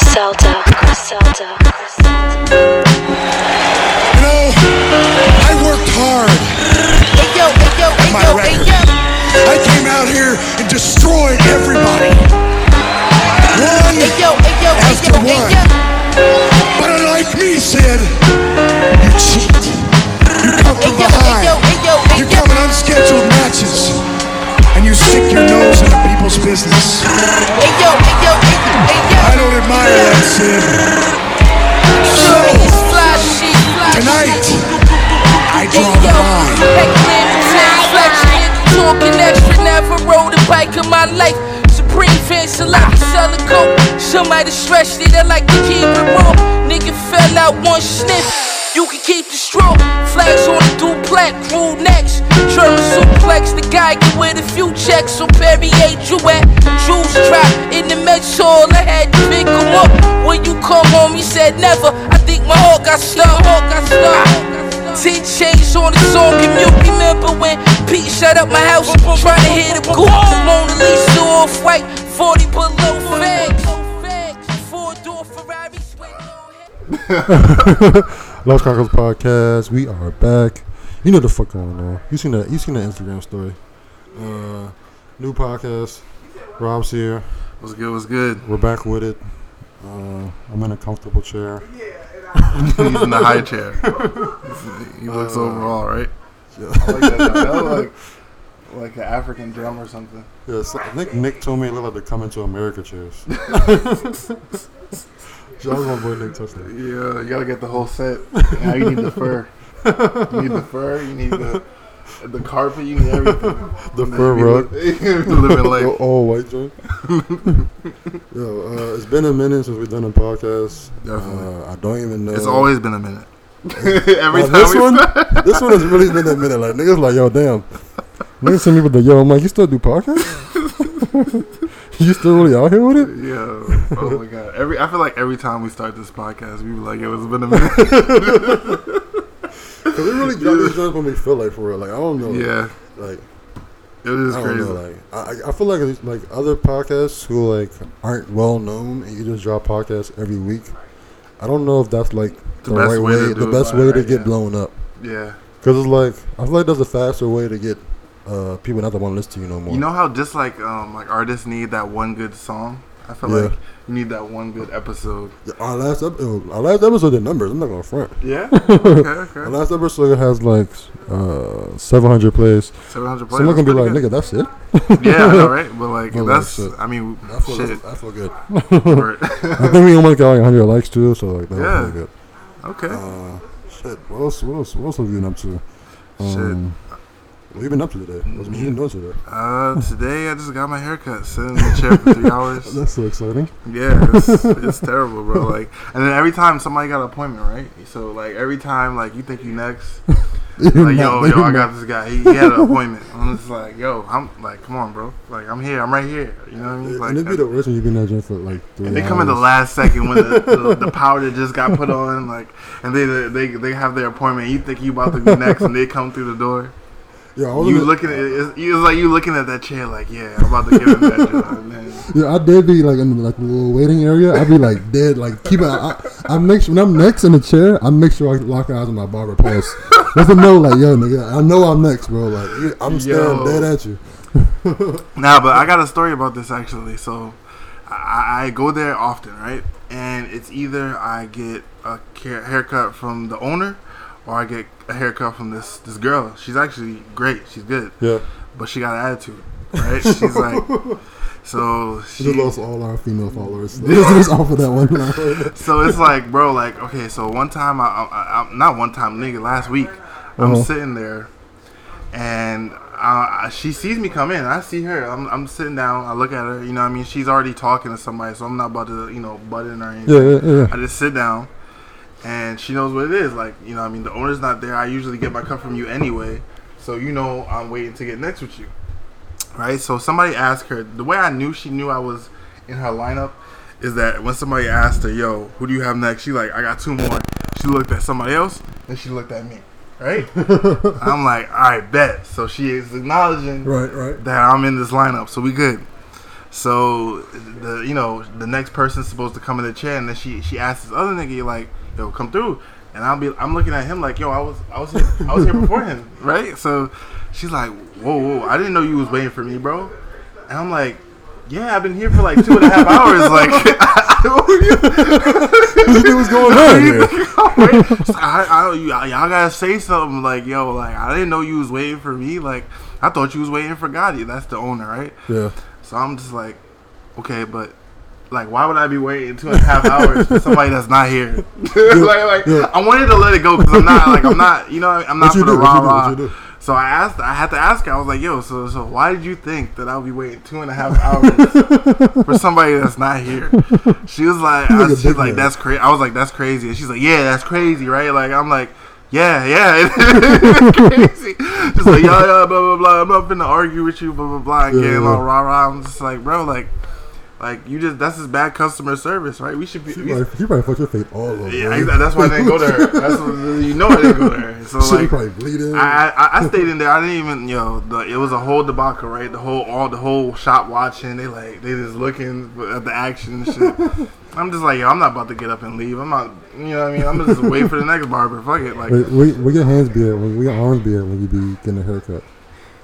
Griselda, Griselda, Griselda. You know, I worked hard Hey yo, hey yo, hey on my yo, hey record. yo. I came out here and destroyed everybody. One Hey yo, hey yo, hey after yo, hey one. yo. But unlike me, Sid, you cheat. You come Hey from yo, hey yo, behind. hey yo, hey You yo. come in unscheduled matches. And you stick your nose into people's business. Hey yo, hey yo, don't admire that, Sid. So, It's fly shit, fly tonight. I draw the line. heckling the ten nigga talking extra, never rode a bike in my life. Supreme fans like you selling coke. Somebody stretched it, I like to keep it raw. Nigga fell out one sniff. You can keep the straw. Flags on the duplex, crew next. German suplex, the guy get with a few checks. So Perrier, you at Juice Trap in the Mets Hall. I had to pick him up. When you come home, he said never. I think my heart got stuck. Heart got stuck. Ten chains on the song, can you remember when Pete shut up my house trying to hit a goop? Mona Lisa off white, 40 below fags. Four door head. Lost Chronicles podcast. We are back. You know the fuck going on. You seen that? You seen that Instagram story? Uh, new podcast. Rob's here. What's good? What's good? We're back with it. Uh, I'm in a comfortable chair. He's in the high chair. He looks overall right. I like that. That look like like an African drum or something. Yes, I think Nick told me it looked like the Coming to America chairs. Shout out to my boy Nick touched. Yeah, you gotta get the whole set. Now you need the fur. You need the fur. You need the the carpet. You need everything. The fur rug. Living The life. all white joint. Yo, uh, it's been a minute since we've done a podcast. Definitely. Uh, I don't even know. It's always been a minute. Every Uh, time this one, this one has really been a minute. Like niggas, like yo, damn. Niggas send me with the yo. I'm like, you still do podcasts? you still really out here with it? Yeah. Oh my god. Every I feel like every time we start this podcast, we be like, "Yo, it's been a minute." Cause we really drop these joints when we feel like for real. Like I don't know. yeah. Like It is I crazy. know. Like I, I- feel like like other podcasts who like aren't well known and you just drop podcasts every week. I don't know if that's like The the, best right way way, to the it, best right, way to right, get yeah. blown up. yeah. Cause it's like I feel like there's a faster way to get uh, people not to want to listen to you no more. You know how just like um like artists need that one good song. I feel Yeah. like you need that one good episode. our last episode, our last episode did numbers. I'm not gonna front. Yeah. okay. Okay. Our last episode has like uh 700 plays. Seven hundred plays. Someone can be like, pretty nigga, that's it. yeah, all right. But like But, that's, shit. I mean, I feel, shit. I feel good. I think we almost got like 100 likes too, so like that Yeah. really good. okay. Uh, shit. What else? What else? What else have you been up to? Shit. What you been up to today? What's you been doing today? Uh, today I just got my haircut, sitting in the chair for three hours. That's so exciting. Yeah, it's, it's terrible, bro. Like, and then every time somebody got an appointment, right? So like every time, like you think you next, like yo, yo, I got this guy. He, he had an appointment. I'm just like, yo, I'm like, come on, bro. Like I'm here. I'm right here. You know what I mean? Like, and it'd be the worst when you've been joint for like three and they hours. come in the last second when the, the, the powder just got put on, like, and they they they have their appointment. You think you about to be next, and they come through the door. Yeah, You in- looking at it, it's, like you looking at that chair, like, yeah, I'm about to give him that job. Then, Yeah, I did be like in the, like the little waiting area. I'd be like dead, like keep it. I, I make sure when I'm next in the chair, I make sure I lock eyes with my barber pulse. Let them know, like, yo, nigga, I know I'm next, bro. Like, I'm staring Yo. dead at you. Nah, but I got a story about this actually. So I, I go there often, right? And it's either I get a haircut from the owner, or I get a haircut from this this girl. She's actually great. She's good, Yeah, but she got an attitude, right? She's like, so she, lost all our female followers. just off of that one. so it's like, bro, like, okay, so one time, I, I, I not one time, nigga, last week, I'm Uh-huh. sitting there, and uh, she sees me come in. I see her. I'm, I'm sitting down. I look at her. You know, what I mean, she's already talking to somebody, so I'm not about to, you know, butt in or anything. yeah, yeah, yeah. I just sit down, and she knows what it is. Like, you know, what I mean, the owner's not there. I usually get my cut from you anyway, so you know, I'm waiting to get next with you, right? So somebody asked her. The way I knew she knew I was in her lineup is that when somebody asked her, "Yo, who do you have next?" She like, "I got two more." She looked at somebody else, then she looked at me. Right? I'm like, all right, bet. So she is acknowledging Right, right. that I'm in this lineup, so we good. So the you know the next person's supposed to come in the chair, and then she she asks this other nigga like, "Yo, come through." And I'll be I'm looking at him like, "Yo, I was I was here, I was here before him, right?" So she's like, "Whoa, whoa, I didn't know you was waiting for me, bro." And I'm like, "Yeah, I've been here for like two and a half hours. Like, What's going on here? I, I, y'all gotta say something like, yo, like I didn't know you was waiting for me. Like, I thought you was waiting for Gotti. That's the owner, right? Yeah. So I'm just like, okay, but like, why would I be waiting two and a half hours for somebody that's not here? like, like yeah. I wanted to let it go because I'm not like I'm not, you know, I'm not for the rah rah. What you do? So I asked, I had to ask her. I was like, yo, so so why did you think that I'll be waiting two and a half hours for somebody that's not here? She was like, I, like she's like, man. that's crazy. I was like, that's crazy, and she's like, yeah, that's crazy, right? Like I'm like. Yeah, yeah, it's crazy. Just like, yeah, yeah, blah, blah, blah. I'm not finna argue with you, blah, blah, blah. And Yeah, getting yeah. all rah, rah. I'm just like, bro, like, like you just, that's just bad customer service, right? We should be, You we, probably, you probably fucked your face all over. yeah, exactly. that's why I didn't go there. That's what, you know I didn't go there. So, you like, probably bleeding. I, I I stayed in there. I didn't even yo. The, it was a whole debacle, right? The whole all the whole shop watching. They like they just looking at the action and shit. I'm just like yo. I'm not about to get up and leave. I'm not. You know what I mean? I'm just wait for the next barber. Fuck it. Like Wait, where, where your hands be at? Where your arms be at when you be getting a haircut?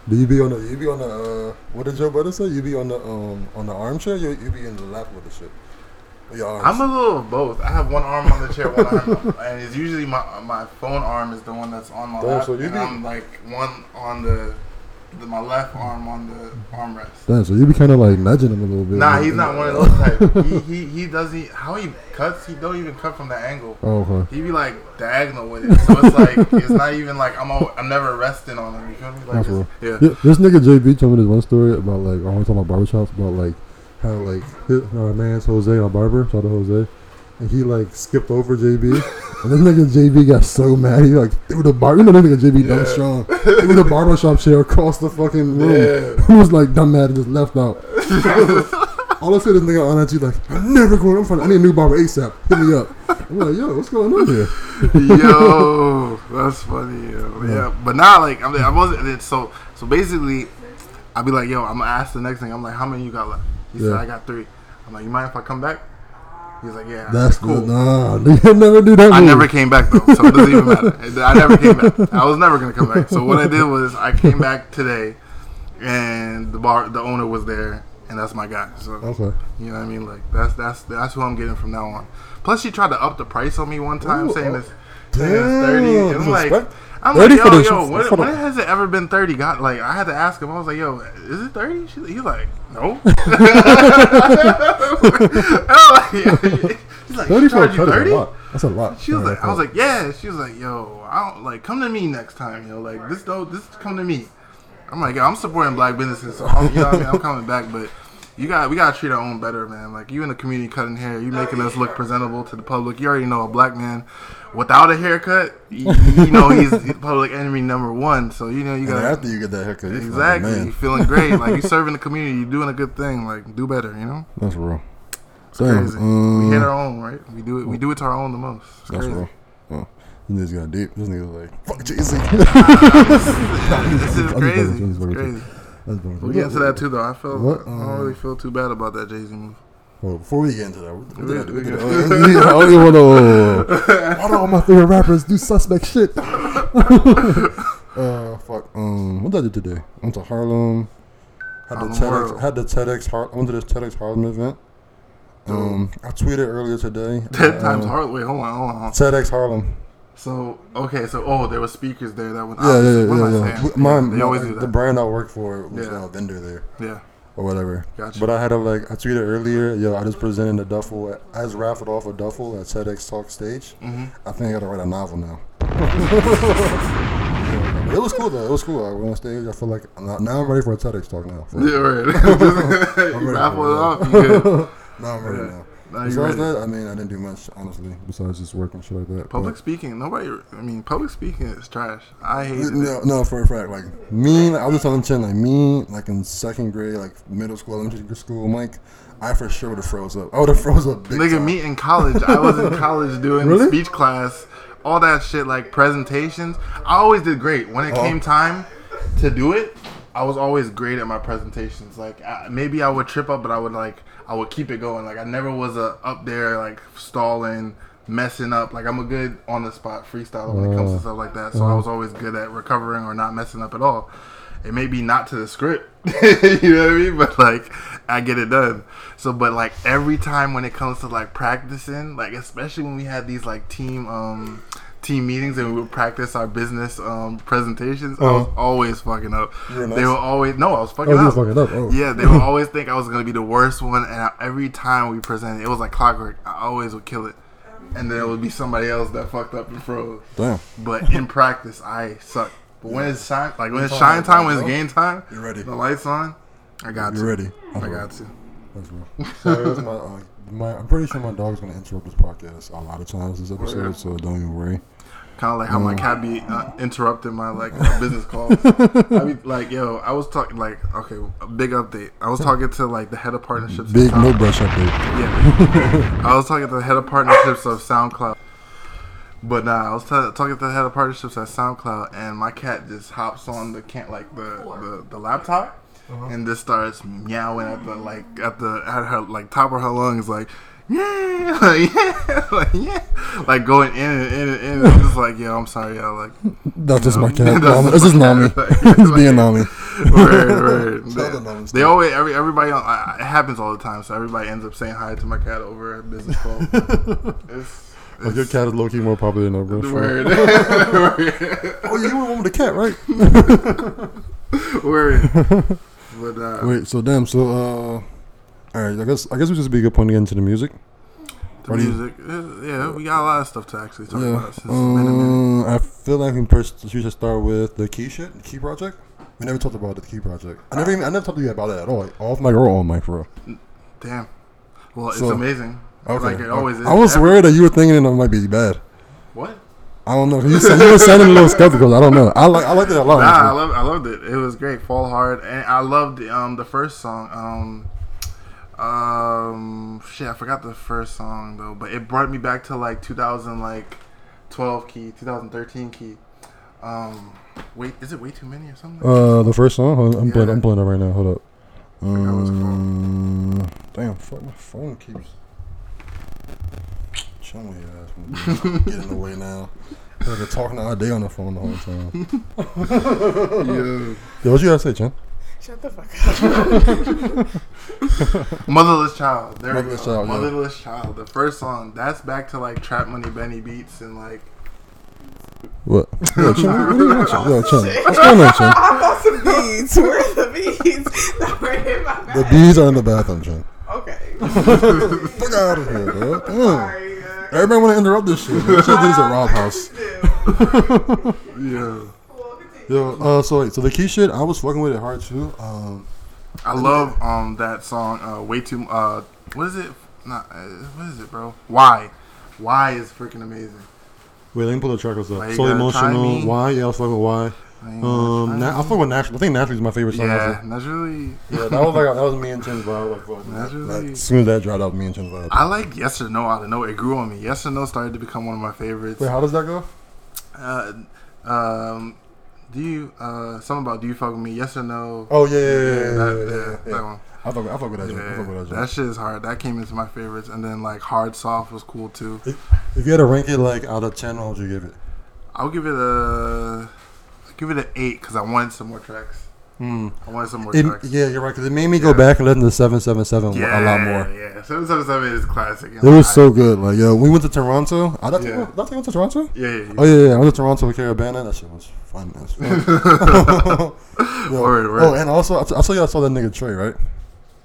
Do you be on the? You be on the? Uh, what did Joe Budden say? You be on the um on the armchair. You, you be in the lap with the shit. I'm a little of both. I have one arm on the chair, one arm, and it's usually my my phone arm is the one that's on my Damn, lap, so you and be- I'm like one on the, the my left arm on the armrest. Damn, so you be kind of like nudging him a little bit. Nah, he's not one of those type. He he he doesn't. How he cuts? He don't even cut from the angle. Oh, okay. He be like diagonal with it, so it's like it's not even like I'm al- I'm never resting on him. You feel me? Like real. yeah. Yeah, this nigga JB told me this one story about like I was talking about barbershops about like how like his, our uh, man's Jose, our barber, shout out to Jose, and he like skipped over JB, and this nigga JB got so mad he like threw the bar. You know that nigga JB dumb strong threw the barbershop chair across the fucking room. He was like dumb mad and just left out. All I said this nigga on that like I'm never going. I'm trying. I need a new barber ASAP. Hit me up. I'm like yo, what's going on here? yo, that's funny. Yo. Yeah, but now like I'm, I wasn't. It's so so basically, I'd be like, yo, I'm gonna ask the next thing. I'm like, how many you got left? He said I got three. I'm like, you mind if I come back? He's like, yeah, That's cool. cool. Nah, nigga never do that. I move. never came back though, so it doesn't even matter. I never came back. I was never gonna come back. So what I did was I came back today, and the bar, the owner was there, and that's my guy. So Okay. you know what I mean? Like that's that's that's who I'm getting from now on. Plus, she tried to up the price on me one time, Ooh, saying oh, it's saying it's thirty. And I'm like, respect. I'm 30 like, for yo, the- yo, when, when has it ever been thirty? God, like I had to ask him. I was like, yo, is it thirty? She, he's like, no. Like, yeah. He's like, Thirty for a charge you cut is a thirty? That's a lot. She was like, I was like, yeah. She was like, yo, I don't like come to me next time. You know, like this don't this come to me. I'm like, yo, I'm supporting black businesses, so I'm, you know what I mean. I'm coming back, but you got we gotta treat our own better, man. Like you in the community cutting hair, you making us look presentable to the public. You already know a black man without a haircut, you, you know he's public enemy number one. So you know you got after you get that haircut, like exactly you feeling great. Like you serving the community, you doing a good thing. Like do better, you know. That's real. It's Damn, crazy. um, we hit our own, right? We do it. We do it to our own the most. It's That's crazy. real. This nigga got deep. This nigga was like, fuck Jay Z. This is crazy. joking, I'm It's joking. Crazy. We'll We'll get into that too, though. I feel What? I don't really feel too bad about that Jay Z move. Well, before we get into that, We- did I do? we What did good. I don't want to. Why do all my favorite rappers do suspect shit? uh, fuck. Um, what did I do today? I went to Harlem. Had the TEDx. World. Had the TEDx. Har- I went to this TEDx Harlem event. Um, I tweeted earlier today. Ten uh, times hard. Wait, hold on. hold on. TEDx Harlem. So okay, so oh, there were speakers there that went. Yeah, yeah, yeah, what yeah. yeah. My, they my- always do the brand I work for was Yeah. a vendor there. Yeah, or whatever. Gotcha. But I had a like I tweeted earlier, yo, I just presented a duffel. I just raffled off a duffel at TEDx Talk Stage. Mm-hmm. I think I gotta write a novel now. Yeah, it was cool though. It was cool. I went on stage. I feel like now now I'm ready for a TEDx talk now. For- yeah, right. ready you raffle it off. Now I'm ready now. You Besides that, I mean, I didn't do much honestly. Besides just work and shit like that. Public But- speaking, nobody. I mean, public speaking is trash. I hate it. No, no, for a fact. Like me, like, I was just telling Chen, like me, like in second grade, like middle school, elementary school, Mike, I for sure would have froze up. I would have froze up big Nigga, time. me in college. I was in college doing Really? speech class, all that shit, like presentations. I always did great. When it Oh. came time to do it, I was always great at my presentations. Like I, maybe I would trip up, but I would like I would keep it going. Like I never was a up there like stalling, messing up. Like I'm a good on the spot freestyler when it comes to stuff like that. So I was always good at recovering or not messing up at all. It may be not to the script, you know what I mean, but like I get it done. So, but like every time when it comes to like practicing, like especially when we had these like team um team meetings and we would practice our business um presentations, I was Uh-huh. always fucking up. You were They nice? were always no, I was fucking Oh, up. fucking up. Oh. Yeah, they would always think I was gonna be the worst one, and I, every time we presented, it was like clockwork. I always would kill it, and then it would be somebody else that fucked up and froze. Damn. But in practice, I suck. But when it's shine, like when it's shine time, when it's game time, you're ready? the lights on, I got You to. ready? I got to. Thanks, bro. My, uh, my, I'm pretty sure my dog's gonna interrupt this podcast a lot of times this episode, so don't even worry. Kind of like how Mm. my cat be uh, interrupting my like uh, business calls. I be like, yo, I was talking like, okay, a big update. I was talking to like the head of partnerships. Big no brush update. Yeah, I was talking to the head of partnerships of SoundCloud. But nah, I was t- talking to the head of partnerships at SoundCloud, and my cat just hops on the can like the the, the laptop, and just starts meowing at the like at the at her like top of her lungs like. Yeah, like, yeah, like yeah, like going in and in and in. I'm just like, yo, I'm sorry, yo, like, That's just my cat. That's Nami. my This is. Nami. He's it's being Nami. word, word. Tell the They, they always every everybody on, uh, it happens all the time. So everybody ends up saying hi to my cat over a business call. it's, Like your cat is low key more popular than her, bro. Word. Oh yeah, you were one with the cat, right? Word. But uh, Wait, so damn, so uh, all right. I guess I guess we just be a good point to get into the music. the music, uh, yeah, we got a lot of stuff to actually talk Yeah. about. It's been a minute. Um, I feel like we first we should start with the key shit, the key project. We never talked about the key project. I never even I never talked to you about it at all. Like, off mic or on mic, bro. Damn. Well, it's So- amazing. Okay. Like it always is. I was Every- worried that you were thinking it might be bad. What? I don't know. You, said, you were sounding a little skeptical. I don't know. I like I liked it a lot. Nah, I honestly. love, I loved it. It was great. Fall hard, and I loved um the first song. Um, um, shit, I forgot the first song though, but it brought me back to like 2000 like 12 key, 2013 key. Um, wait, is it way too many or something? Uh, the first song. Hold on, I'm playing. I'm playing it right now. Hold up. Um, damn, fuck, my phone keeps. Show me ass. Get in the way now. They're talking all day on the phone the whole time. yeah. Yo, what you gotta say, Chen? Shut the fuck up. Motherless Child. There Motherless we go. Child, yeah. Child. The first song. That's back to like Trap Money Benny beats and like. What? Yo, Chen, what are you watching? Yo, Chen, what's going on, Chen? I bought some beads. Where are the beads? that were in my The bag. bees are in the bathroom, Chen. Okay. Fuck out of here, bro. Sorry. uh, Everybody want to interrupt this shit. This shit is a Rob house. Yeah. Yo, uh, so wait, so the key shit, I was fucking with it hard too. Um, I love um that song. Uh, way too. Uh, what is it? Not. Uh, what is it, bro? Why? Why is freaking amazing. wait, let me pull the track up. Why So emotional. me? Why? Yeah, I was fucking with why. I Um, gonna na- I fuck with naturally. I think naturally is my favorite song. Yeah, ever. that's. Yeah, that was like that was me and Chen's vibe. Like, fuck, like, as soon as that dropped, that was me and Chen's vibe. I like Yes or No out of know. It grew on me. Yes or No started to become one of my favorites. Wait, how does that go? Uh, um, do you uh something about do you fuck with me? Yes or no? Oh yeah, yeah, yeah, yeah, that, yeah, yeah, yeah, yeah, that one. I fuck, with- I fuck with that joint. I Yeah, fuck with that that shit is hard. That came into my favorites, and then like Hard Soft was cool too. If you had to rank it like out of ten, what would you give it? I'll give it a, I'll give it an eight because I wanted some more tracks. Hmm. I wanted some more It, tracks. yeah, you're right. Because it made me go back and listen to seven seven seven a lot more. Yeah, seven seven seven is classic. It was so good. Like, yo, we went to Toronto. I thought Yeah. yeah. I went to Toronto. Yeah, yeah, yeah. Oh yeah, yeah. I went to Toronto with Caribana. That shit was fun. As fuck. Yo, Word, word. Oh, and also I, t- I saw you. I saw that nigga Trey, right?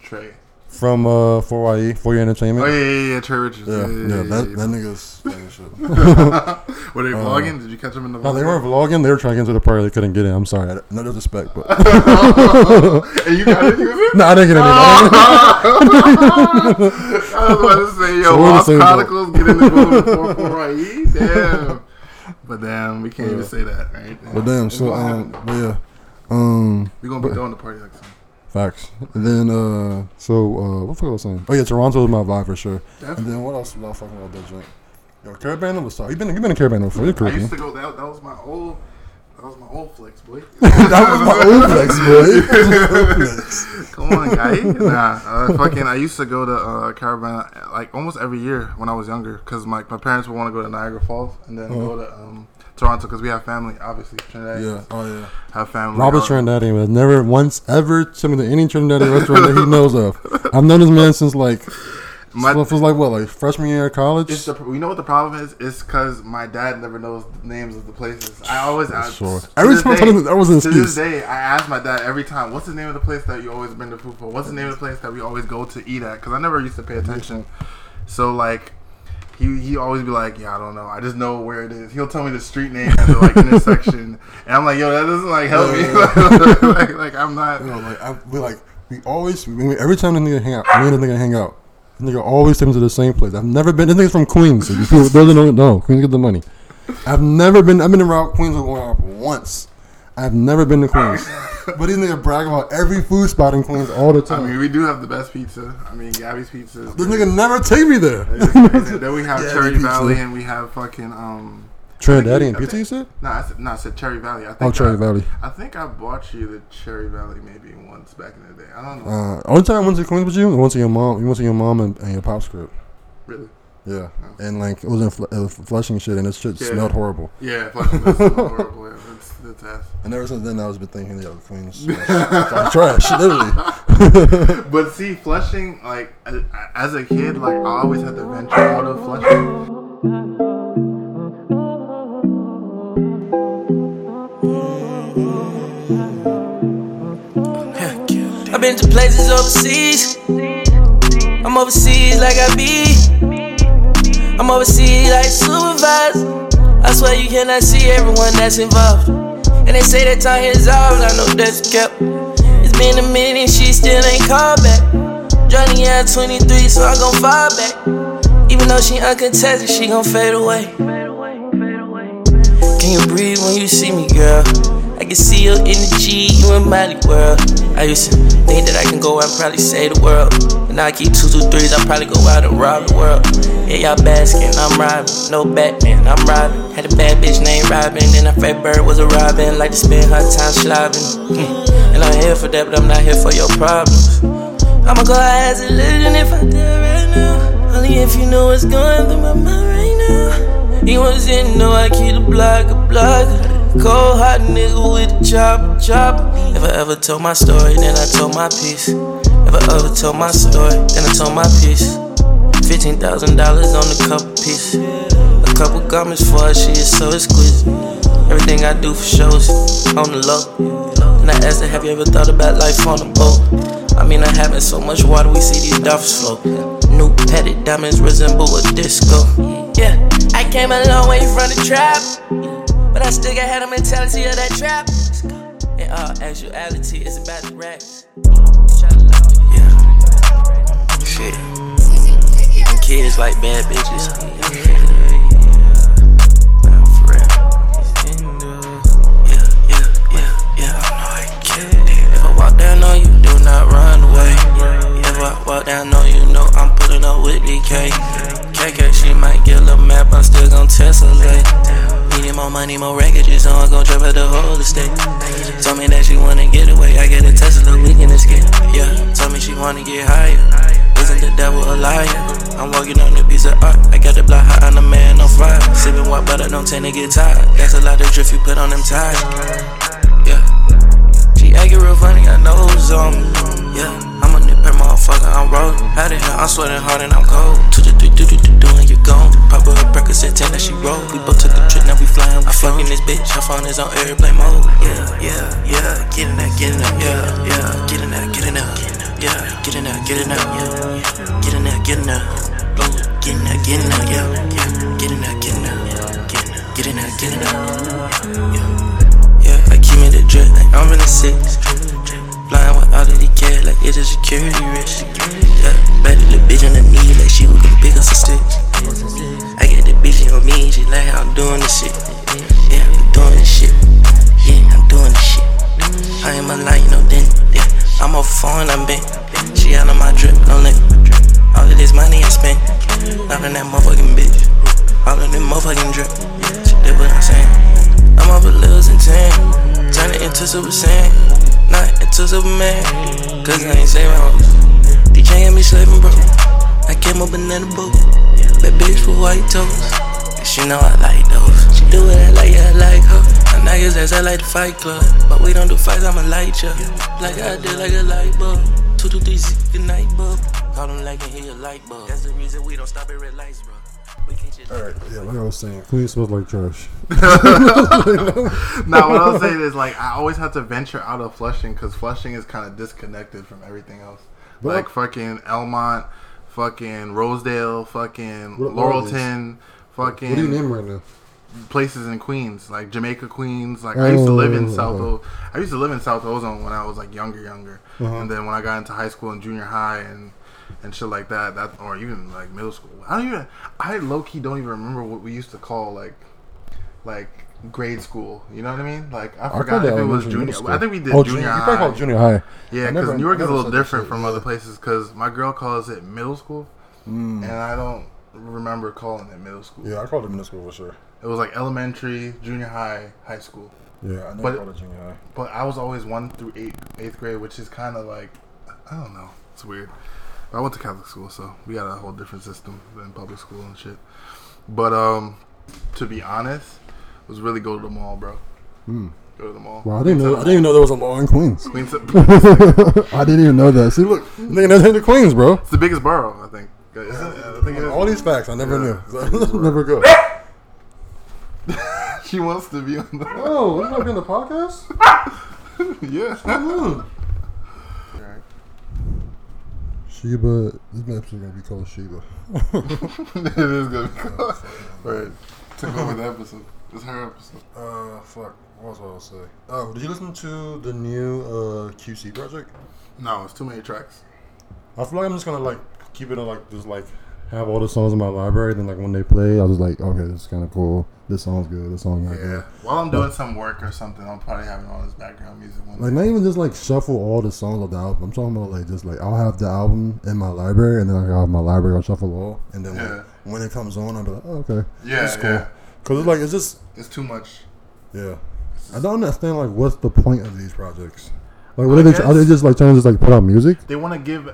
Trey. From uh 4YE, 4 Entertainment. Oh yeah, yeah, yeah. Trey Richards. Yeah, yeah, that, yeah. that nigga's funny shit. Were they vlogging? Did you catch them in the? No, they weren't vlogging. They were trying to get into the party. They couldn't get in. I'm sorry. No disrespect, but and you got it. You it? no, I didn't get in. I was about to say, yo, So we're Lost. Chronicles get in the boat before 4YE? Damn. But damn, we can't even say that, right? But damn, so um, but yeah, um, We're going to be throwing the party next time. Facts. And then uh, so uh, what the fuck was I saying? Oh yeah, Toronto was my vibe for sure. And then what else was I fucking about that joint? Yo, Caribana was tough. You been you been in Caribana before? You're I used to go, that, that was my old, That was my old flex, boy. that was my old flex, boy. Come on, guy. Nah, uh, fucking. I used to go to uh, Caribana like almost every year when I was younger because my my parents would want to go to Niagara Falls and then go to um, Toronto because we have family, obviously. Trinidad. yeah, oh yeah. Have family. Robert uh, Trinidadian was never once ever took me to any Trinidadian restaurant that he knows of. I've known this man since like My- it was like what, like freshman year of college. It's the, you know what the problem is? It's because my dad never knows the names of the places. I always ask. Sure. Every this time I day- told him that was an excuse. To excuse. this day, I ask my dad every time, "What's the name of the place that you always bring the food for? What's the name of the place that we always go to eat at?" Because I never used to pay attention. So like, he he always be like, "Yeah, I don't know. I just know where it is." He'll tell me the street name at the like intersection, and I'm like, "Yo, that doesn't like help me. like, like I'm not." You know, like I, we like we always we, every time the nigga hang out, me and the nigga hang out. The nigga always takes me to the same place. I've never been. This nigga's from Queens. So you people those don't know, Queens get the money. I've never been. I've been around Queens once. I've never been to Queens. but these nigga brag about every food spot in Queens all the time. I mean, we do have the best pizza. I mean, Gabby's pizza. Is this great. nigga never take me there. Then we have Yeah, Cherry pizza. Valley and we have fucking um. Trinidadian I think- pizza, you said? No, I said, no, I said Cherry Valley. I think Oh, Cherry I, Valley. I think I bought you the Cherry Valley maybe once back in the day. I don't know. Uh, only time I went to Queens with you, I went to your mom. You went to your mom and, and your pop's crib. really? Yeah, and like it was in Fl- uh, Flushing shit, and this shit Yeah. smelled horrible. Yeah, fucking that's so horrible. Yeah, that's, that's. And ever since then, I was been thinking, yo, Queens trash, trash, literally. But see, Flushing, like as a kid, like I always had to venture out of Flushing. I've been to places overseas. I'm overseas like I be. I'm overseas like supervisor. I swear you cannot see everyone that's involved. And they say that time is out, I know that's kept. It's been a minute, she still ain't called back. Johnny at 23, so I gon' fall back. Even though she uncontested, she gon' fade away. Can you breathe when you see me, girl? I can see your energy, you in my world. I used to think that I can go out and probably save the world. And I keep two, two, threes, I probably go out and rob the world. Yeah, y'all basking, I'm robbing. No Batman, I'm robbing. Had a bad bitch named Robin, and a fat bird was a robin. Like to spend her time slobbing. Hmm. And I'm here for that, but I'm not here for your problems. I'ma go out as a legend if I die right now. Only if you know what's going through my mind right now. He wasn't know I keep the block a blocker. Cold hot nigga with a chopper, chopper. If I ever told my story, then I told my piece. If I ever told my story, then I told my piece. Fifteen thousand dollars on a couple piece. A couple garments for her, she is so exquisite. Everything I do for shows on the low. And I asked her, have you ever thought about life on a boat? I mean, I haven't so much water, we see these dolphins float. New petted diamonds resemble a disco. Yeah, I came a long way from the trap, but I still got had a mentality of that trap. In all actuality, it's about the racks. Yeah, shit. Even kids like bad bitches. Nah, for real. Yeah, yeah, yeah, yeah. I know I can. If I walk down on you, do not run away. If I walk down on you, know I'm pulling up with DK. KK, she might get a little map, I'm still gon' tessellate. Needing more money, more wreckages, so I'm gon' drop the whole estate. Told me that she wanna get away, I get a Tesla, we can escape. Yeah, told me she wanna get higher. Isn't the devil a liar? I'm walking on a piece of art. I got the block hot on the man on fire. Sipping white butter, don't tend to get tired. That's a lot of drift you put on them tires. Yeah. She acting real funny, I know it's on me. Yeah, I'm a nipper motherfucker, I'm rolling. Out of here, I'm sweating hard and I'm cold. Gone. Pop her a Percocet, ten that she roll. We both took a trip, now we flying. I fucking this bitch, her phone is on airplane mode. Yeah, yeah, yeah, get in there, get in there, yeah, yeah, get in there, get in there, yeah, get in there, get in there, yeah, get in there, get in Blow, get in there, get in there, yeah, yeah, get in there, get in there, get in get in there, get in there, yeah. Yeah, I keep me the drip like I'm in the six. Flying with all of the cash like it's a security risk. Yeah, better the bitch on the knee like she was gonna pick up some sticks. I get the bitch on me, she like I'm doing this shit. Yeah, I'm doing this shit. Yeah, I'm doing this shit. I ain't my line, you know, then. Yeah, I'm off phone, I'm bent. She out of my drip, don't let. All of this money I spent. Not on that motherfucking bitch. All of them motherfucking drip. She did what I'm saying. I'm off a Lils and 10. Turn it into Super Saiyan. Not into Superman. Cause I ain't saving hoes. DJ got me slaving, bro. I came up banana boat. Bad bitch with white toes. And she know I like those. She do what I like, yeah, I like her. My niggas ass, I like the fight club. But we don't do fights, I'ma light ya. Like I did, like a light bulb. Two, two, three, six, good night, bub. Call them like and hear a light bulb. That's the reason we don't stop at red lights, bro. We can't just. All right, yeah, like I was saying, Queen smells like trash. now, what I'm saying is like I always have to venture out of Flushing because Flushing is kind of disconnected from everything else. But- like fucking Elmont, fucking Rosedale, fucking What- what Laurelton, fucking What do you name right now? places in Queens, like Jamaica, Queens. Like I used to live in Oh, South. okay. O- I used to live in South Ozone when I was like younger, younger. Uh-huh. And then when I got into high school and junior high and and shit like that, that or even like middle school. I don't even. I low key don't even remember what we used to call like like grade school. You know what I mean? Like I I forgot if it was junior. I think we did Oh, junior You high. probably call it junior high. Yeah, because New York is a little different shit, from yeah. other places. Because my girl calls it middle school, hmm. and I don't remember calling it middle school. Yeah, I called it middle school for sure. It was like elementary, junior high, high school. Yeah, I never But- called it junior high. But I was always one through eight, eighth grade, which is kind of like, I don't know, it's weird. I went to Catholic school, so we got a whole different system than public school and shit. But um, to be honest, it was really go to the mall, bro. Go to the mall. Well, I didn't know. I didn't even know there was a mall in Queens. Queens, I didn't even know that. See, look, nigga, that's in the Queens, bro. it's the biggest borough, I think. It? I think. All these facts, I never Yeah. knew. never go. She wants to be on the. Oh, we're not doing the podcast. yeah. Sheba, this episode is gonna be called Sheba. it is gonna be cool. Right. Took over the episode. It's her episode. Uh, fuck. What was I gonna say? Oh, did you listen to the new uh QC project? No, it's too many tracks. I feel like I'm just gonna like keep it on like just like have all the songs in my library. Then like when they play, I was like, okay, this is kind of cool. This song's good. This song's not Yeah. good. While I'm doing some work or something, I'm probably having all this background music. Like day. not even just like shuffle all the songs of the album. I'm talking about like just like I'll have the album in my library, and then like, I'll have my library. I'll shuffle all, and then Yeah. like, when it comes on, I'll be like, oh, okay, Yeah, It's cool. yeah. Cause it's like it's just It's too much. yeah. I don't understand like what's the point of these projects. Like, what I are they? Are they just like trying to just like put out music? They want to give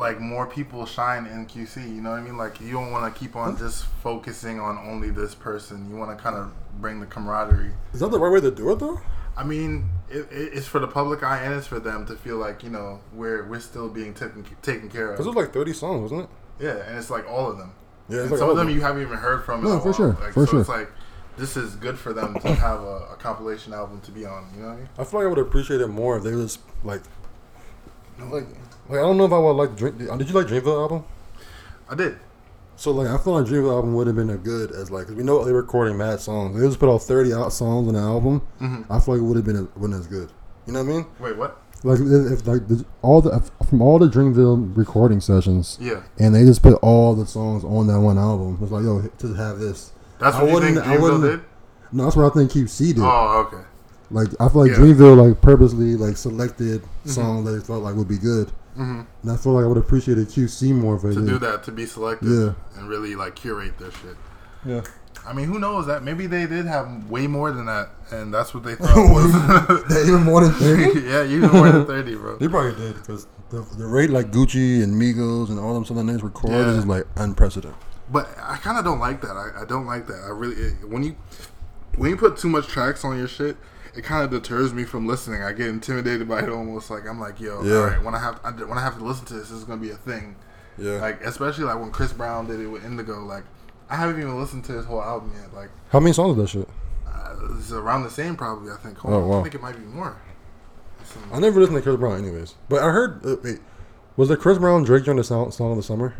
like more people shine in QC. You know what I mean? Like you don't want to keep on just focusing on only this person. You want to kind of bring the camaraderie. Is that the right way to do it though? I mean, it, it, it's for the public eye and it's for them to feel like you know we're we're still being taken taken care of. was like 30 songs, wasn't it? Yeah, and it's like all of them. Yeah, And like some of them you haven't even heard from. in No, a for while. sure, Like, for so sure. It's like this is good for them to have a, a compilation album to be on. You know what I mean? I feel like I would appreciate it more if they was like, like, like I don't know if I would like drink. Did you like Dreamville album? I did. So like I feel like Dreamville album would have been as good as like 'cause we know they're recording mad songs. They just put out thirty out songs on the album. Mm-hmm. I feel like it would have been as, wasn't as good. You know what I mean? Wait, what? Like if, if like the, all the from all the Dreamville recording sessions, Yeah. and they just put all the songs on that one album. It's like yo, just have this. That's I what you think I Dreamville wouldn't- did? No, that's what I think QC did. Oh, okay. Like I feel like Yeah. Dreamville like purposely like selected Mm-hmm. songs that they felt like would be good, Mm-hmm. and I feel like I would appreciate a QC more if they To did. do that, to be selective Yeah. and really like curate their shit. Yeah, I mean, who knows that? Maybe they did have way more than that, and that's what they thought was. They even more than thirty. yeah, you more than thirty, bro. they probably did because the, the rate like Gucci and Migos and all them southern names record Yeah. is like unprecedented. But I kind of don't like that. I, I don't like that. I really it, when you when you put too much tracks on your shit, it kind of deters me from listening. I get intimidated by it almost. Like I'm like, yo, Yeah. all right, when I have I, when I have to listen to this, this is gonna be a thing. Yeah. Like especially like when Chris Brown did it with Indigo. Like I haven't even listened to his whole album yet. Like How many songs is that shit? uh, it's around the same probably. I think. Hold Oh, on. wow. I think it might be more. I never listened to Chris Brown, anyways. But I heard. Uh, wait, was the Chris Brown Drake joint the song, song of the summer?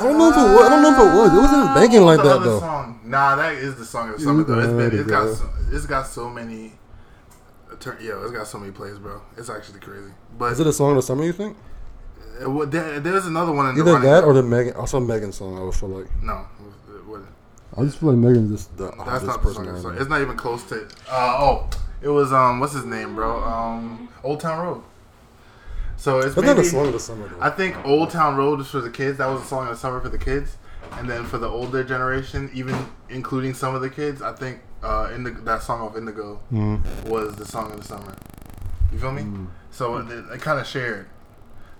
I don't know if it was. I don't know if it was. It wasn't banking like that though. Song? Nah, that is the song of the summer though. It's been, it's got so, it's got so many. Turn, yo, it's got so many plays, bro. It's actually crazy. But Is it a song of the summer? You think? uh, there, there's another one in Either running. that or the Megan. Also, Megan song. I would feel like. no, what, I just feel like Megan just the that's hottest not the person. song. the ever. summer. It's not even close to. Uh, oh, it was um, what's his name, bro? Um, Old Town Road. So it's That's not maybe, a song of the summer though. I think Old Town Road is for the kids. That was a song of the summer for the kids. And then for the older generation, even including some of the kids, I think uh, in the, that song of Indigo Mm-hmm. was the song of the summer. You feel me? Mm. So it, it kind of shared.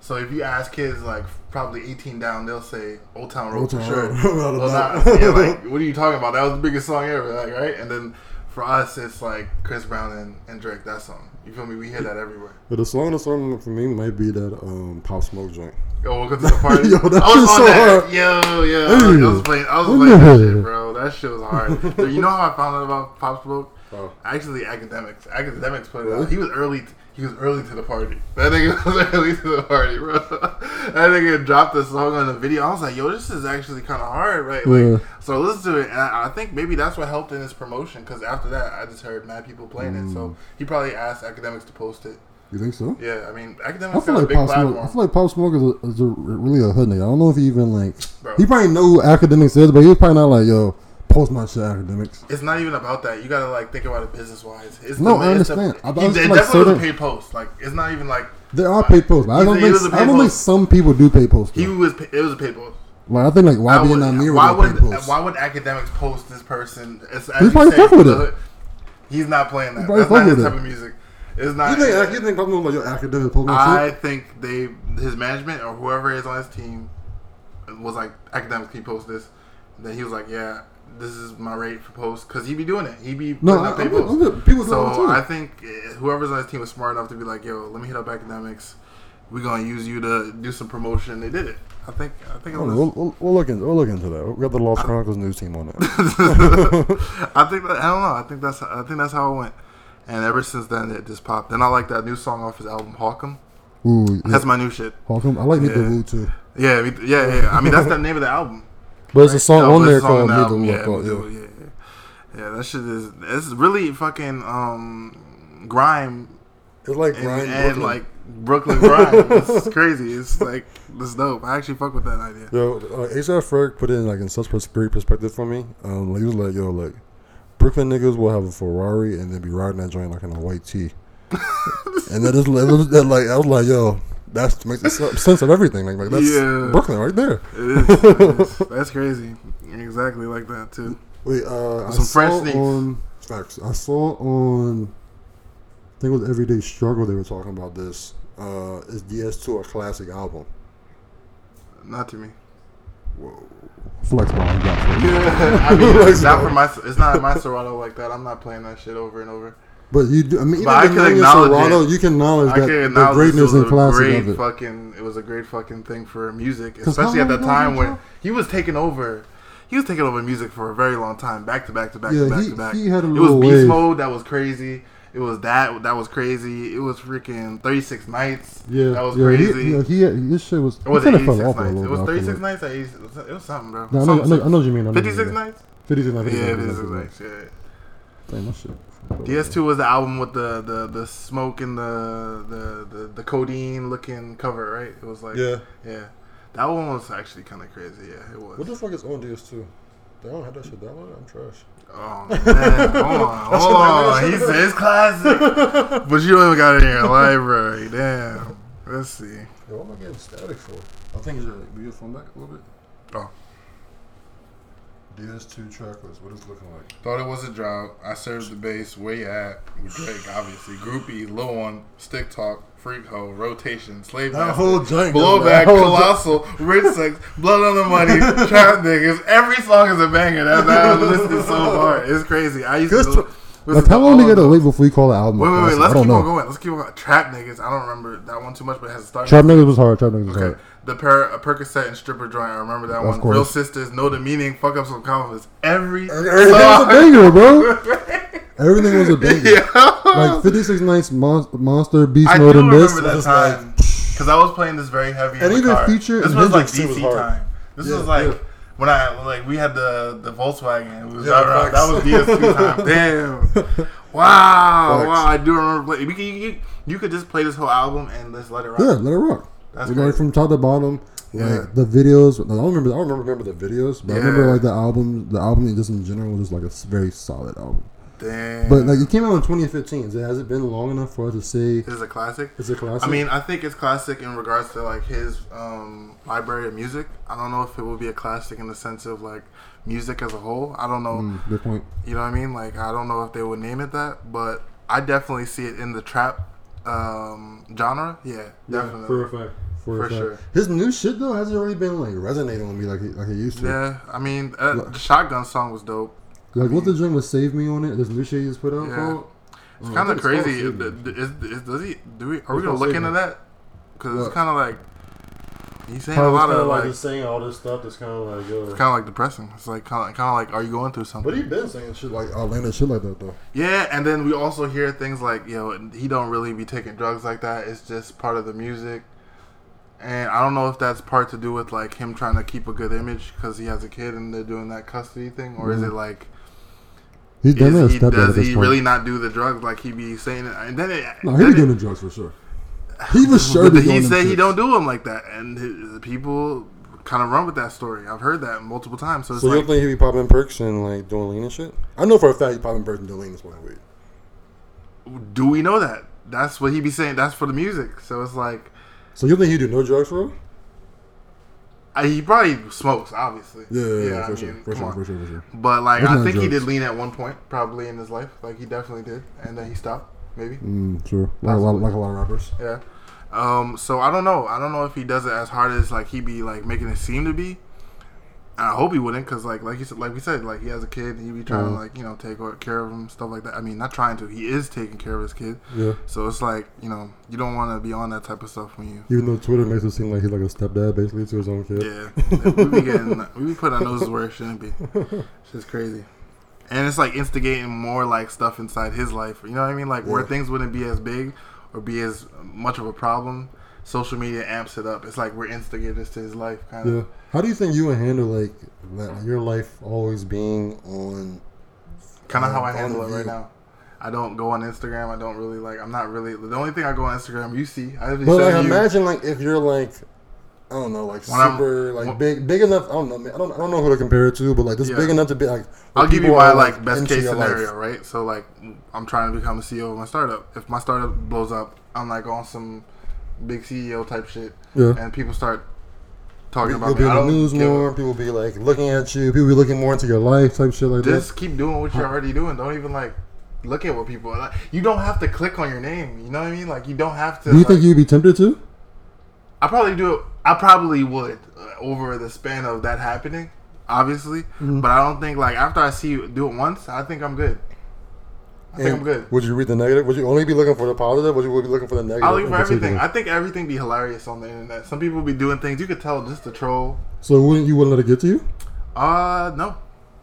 So if you ask kids like probably 18 down, they'll say Old Town Road Old for Town sure. Road, Well, not- yeah, like what are you talking about? That was the biggest song ever, like right? And then for us, it's like Chris Brown and, and Drake. That song. You feel me? We hear that everywhere. But the song, the song for me might be that um, Pop Smoke joint. Yo, welcome to the party. Yo, that I was on so that. hard. Yo, yo, Hey. I was playing. I was playing that shit, bro. That shit was hard. So you know how I found out about Pop Smoke? Oh. Actually, Akademiks. Akademiks put it out. He was early. He was early to the party. That nigga was early to the party, bro. That nigga dropped the song on the video. I was like, yo, this is actually kind of hard, right? Like, Yeah. so I listened to it, and I, I think maybe that's what helped in his promotion. Because after that, I just heard mad people playing it. Mm. So he probably asked Akademiks to post it. You think so? Yeah, I mean, I Akademiks feel got a big Pop platform. Smoke. I feel like Pop Smoke is, a, is a, really a hood nigga. I don't know if he even like. Bro. He probably know who Akademiks is, but he was probably not like, yo, post my shit, Akademiks. It's not even about that. You gotta like think about it business wise. It's No, the, I it's the- understand. I- I he- it like definitely was a certain- paid post. Like it's not even like There are paid posts, but I don't think a I don't think some people do paid posts. he was. It was a paid post. Like I think like YB would- and Amir why would posts. why would Akademiks post this person? It's, as He probably say, fuck with it. He's not playing that. That's not his type it. of music. It's not. You think you think like your academic post I think they his management or whoever is on his team was like Akademiks. He you post this? Then he was like, yeah. This is my rate for post because he be doing it. He be No, putting I- up I'm good- I'm good. People do it all the so. I think eh, whoever's on his team was smart enough to be like, "Yo, let me hit up Akademiks. We're gonna use you to do some promotion." They did it. I think. I think I don't know. We'll, we'll, we'll look into we'll look into that. We got the Lost Chronicles news team on it. I think that I don't know. I think that's I think that's how it went. And ever since then, it just popped. And I like that new song off his album, Hawkum. Ooh, yeah. That's my new shit. Hawkins. I like Meet the Yeah. Woo too. Yeah, me- yeah, yeah. I mean, that's the name of the album. But there's a song on there it's called the Meet the album, Woo. Yeah, yeah. Yeah, that shit is. It's really fucking um grime It's like and, and Brooklyn. like Brooklyn grime. it's crazy. It's like it's dope. I actually fuck with that idea. Yo, uh, ASAP Ferg put it in like in such a great perspective for me. Um, he was like, "Yo, like Brooklyn niggas will have a Ferrari and then be riding that joint like in a white tee." and it's it was, that, like I was like, "Yo, that makes sense of everything." Like, like that's Yeah. Brooklyn right there. It is. it is. That's crazy. Exactly like that too. Wait, uh, I Some French saw sneaks. on facts. I saw on. I think it was Everyday Struggle. They were talking about this. Uh, is DS2 a classic album? Not to me. Flex bomb, Yeah, I mean, it's not for my. It's not my Serato like that. I'm not playing that shit over and over. But you do. I mean, even I can acknowledge Serato, it. you can acknowledge that can the acknowledge greatness this was and a classic great of it. fucking. It was a great fucking thing for music, especially at that time when he was taking over. He was taking over music for a very long time, back to back to back Yeah, to back he- to back. he had a it was Beast wave. Mode that was crazy. It was that that was crazy. It was freaking Thirty Six Nights. Yeah, that was yeah, crazy. He, yeah, he had, his shit was. Was it kinda fell 86 nights? It was feel 36 nights. Or 80, it was- something, bro. No, I know, I know, I know what you mean. I know what you 56 nights. 56 nights. Yeah, 56 nights, nights. Yeah. Damn, that shit. DS2 was the album with the, the, the smoke and the, the, the, the codeine looking cover, right? It was like Yeah. yeah. That one was actually kind of crazy. Yeah, it was. What the fuck is on DS2? They don't have that shit downloaded. I'm trash. Oh man, hold on, hold on. He classic, but you don't even got it in your library. Damn. Let's see. Yo, what am I getting static for? I think it's like, phone back a little bit? Oh. DS2 track list. What is it looking like? Thought it was a job. I served the base. Where you at? With Drake, obviously. Groupie, Lil One, Stick Talk, Freak Hoe, Rotation, Slave That Master, whole joint. Blowback, whole Colossal, Rich Sex, Blood on the Money, Trap Niggas. Every song is a banger. That's That, that was listening so hard. It's crazy. I used to. Good listen tr- Like, how long they gotta wait before we call the album? Wait, wait, wait. Let's keep on going. Let's keep on going. Trap Niggas. I don't remember that one too much, but it has a start. Trap niggas was hard. Trap niggas was Okay. hard. The per- a Percocet and stripper joint. I remember that Of one. course. Real sisters know the meaning. Fuck up some compliments. Every Everything was a song. banger, bro. Everything was a banger. yeah. Like 56 Nights, Mon- Monster, Beast I do Mode, and remember that time because I was playing this very heavy. And even. Future This was like shit was DC time. This Yeah, was like yeah. when I like we had the the Volkswagen. It was Yeah, around. That was DS2 time. Damn. Wow. Wow. I do remember. Play, we could, you, you, you could just play this whole album and just let it rock. Yeah, let it rock. That's like crazy. from top to bottom. Like Yeah. the videos. I don't remember. I don't remember, the videos, but I remember like the album. The album just in general was just like a very solid album. Damn. But like it came out in 2015. So has it been long enough for us to say is a classic. it's a classic? I mean, I think it's classic in regards to like his um, library of music. I don't know if it will be a classic in the sense of like music as a whole. I don't know. Mm, good point. You know what I mean? Like I don't know if they would name it that, but I definitely see it in the trap um, genre. Yeah, definitely. for a fact. For, For sure. His new shit though hasn't really been like resonating with me like it, like it used to. Yeah, I mean, uh, the shotgun song was dope. Like what the dream was "Save Me" on it. This new shit he just put out Yeah. called. It's Oh, kind of crazy. Is, is, is- does he? Do we? Are we gonna look into Me. that? Because it's kind of like he's saying a lot kinda like, like, just saying all this stuff that's kind of like uh, it's kind of like depressing. It's like kind of kind of like, are you going through something? But he been saying shit like outlandish shit like that though. Yeah, and then we also hear things like, you know, he don't really be taking drugs like that. It's just part of the music. And I don't know if that's part to do with like him trying to keep a good image because he has a kid and they're doing that custody thing, or is it mm-hmm. like He's is he, does he point. really not do the drugs like he be saying it? And then it, No, he then doing the drugs for sure. He was sure. but he doing them say he don't do them like that, and his, people kind of run with that story. I've heard that multiple times. So So you like, don't think he be popping perks and like doing lean and shit? I know for a fact he popping perks and doing lean and smoking weed. do we know that? That's what he be saying. That's for the music. So it's like. So you think he do no drugs for real? I, he probably smokes, obviously. Yeah, yeah, yeah, I for, sure, mean, for sure, for sure, for sure. But like, That's I not think he did lean at one point, probably in his life. Like he definitely did, and then he stopped, maybe. Mm, sure. Like a, lot, like a lot of rappers. Yeah. Um. So I don't know. I don't know if he does it as hard as like he be like making it seem to be. And I hope he wouldn't, cause like like you said, like we said, like he has a kid. He be trying to Mhm. like you know take care of him, stuff like that. I mean, not trying to. He is taking care of his kid. Yeah. So it's like you know you don't want to be on that type of stuff when you Even though Twitter makes it seem like he's like a stepdad basically to his own kid. Yeah, we be getting we be putting our noses where it shouldn't be. It's just crazy, and it's like instigating more like stuff inside his life. You know what I mean? Like where things wouldn't be as big or be as much of a problem. Social media amps it up. It's like we're instigators to his life, kind of. Yeah. How do you think you would handle like your life always being on? Kind of how I handle it right now. I don't go on Instagram. I don't really like. I'm not really. The only thing I go on Instagram, you see. I But like, you- imagine like if you're like, I don't know, like When I'm- super like when- big, big enough. I don't know. man, I don't. I don't know who to compare it to, but like just Yeah. big enough to be like. I'll give you people my are, like best case your life. scenario, right? So like, I'm trying to become a CEO of my startup. If my startup blows up, I'm like on some big CEO type shit, Yeah. and people start talking You'll about be me. I on the news more. People be like looking at you. People be looking more into your life, type shit like Just keep doing what you're already doing. Don't even like look at what people. Are like, you don't have to click on your name. You know what I mean? Like you don't have to. Do you think you'd be tempted to? I probably do it. I probably would uh, over the span of that happening, obviously. Mm-hmm. But I don't think like after I see you do it once, I think I'm good. I think I'm good. Would you read the negative? Would you only be looking for the positive? Would you be looking for the negative? I look for everything. I think everything be hilarious on the internet. Some people be doing things you could tell just to troll. so wouldn't you wouldn't let it get to you? Uh, no.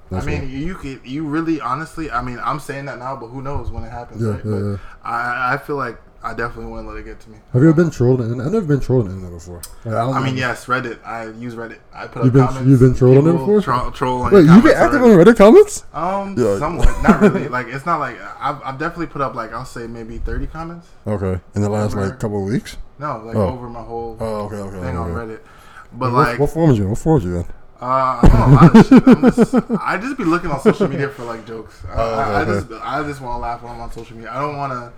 That's I mean, right. you could, you really, honestly, I mean, I'm saying that now, but who knows when it happens, Yeah, right? yeah, but yeah. I, I feel like I definitely wouldn't let it get to me. Have you ever been trolled? on? I've never been trolled on the internet before. Like, don't I mean, know. yes, Reddit. I use Reddit. I put You've up been- comments. you've been trolled on there before? Troll, troll Wait, your you been active on on Reddit comments? Um, Yeah. somewhat, not really. Like, it's not like I've, I've definitely put up like I'll say maybe 30 comments. Okay, in the last Over. like couple of weeks. No, like Oh. over my whole Oh, okay, okay. thing on okay. Reddit. But what, like, what form is you? What form is you in? Uh, I'm on a lot of shit. I'm just, I just be looking on social media for like jokes. I, Oh, I, I just I just want to laugh when I'm on social media. I don't want to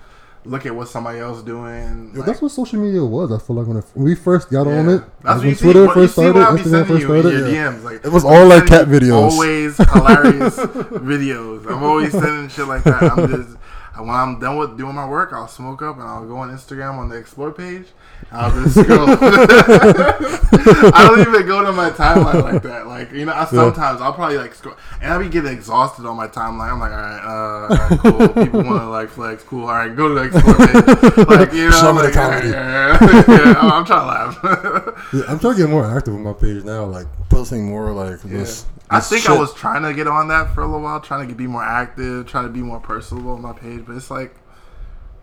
look at what somebody else doing. Yo, like- that's what social media was. I feel like when, it, when we first got on it, That's like when you see. Twitter first started, Instagram first started. your yeah. DMs. Like It was all like cat videos. Always hilarious videos. I'm always sending shit like that. I'm just when I'm done with doing my work, I'll smoke up and I'll go on Instagram on the explore page. I'll just scroll. I don't even go to my timeline like that. Like you know, I, sometimes I'll probably like scroll, and I'll be getting exhausted on my timeline. I'm like, all right, uh, all right, cool. People want to like flex, cool. All right, go to the explore page. Like you know, Show the like, comedy. Yeah, yeah, I'm, I'm trying to laugh. Yeah, I'm trying to get more active on my page now, like posting more like Yeah. this. I think I was trying to get on that for a little while, trying to be more active, trying to be more personable on my page, but it's like,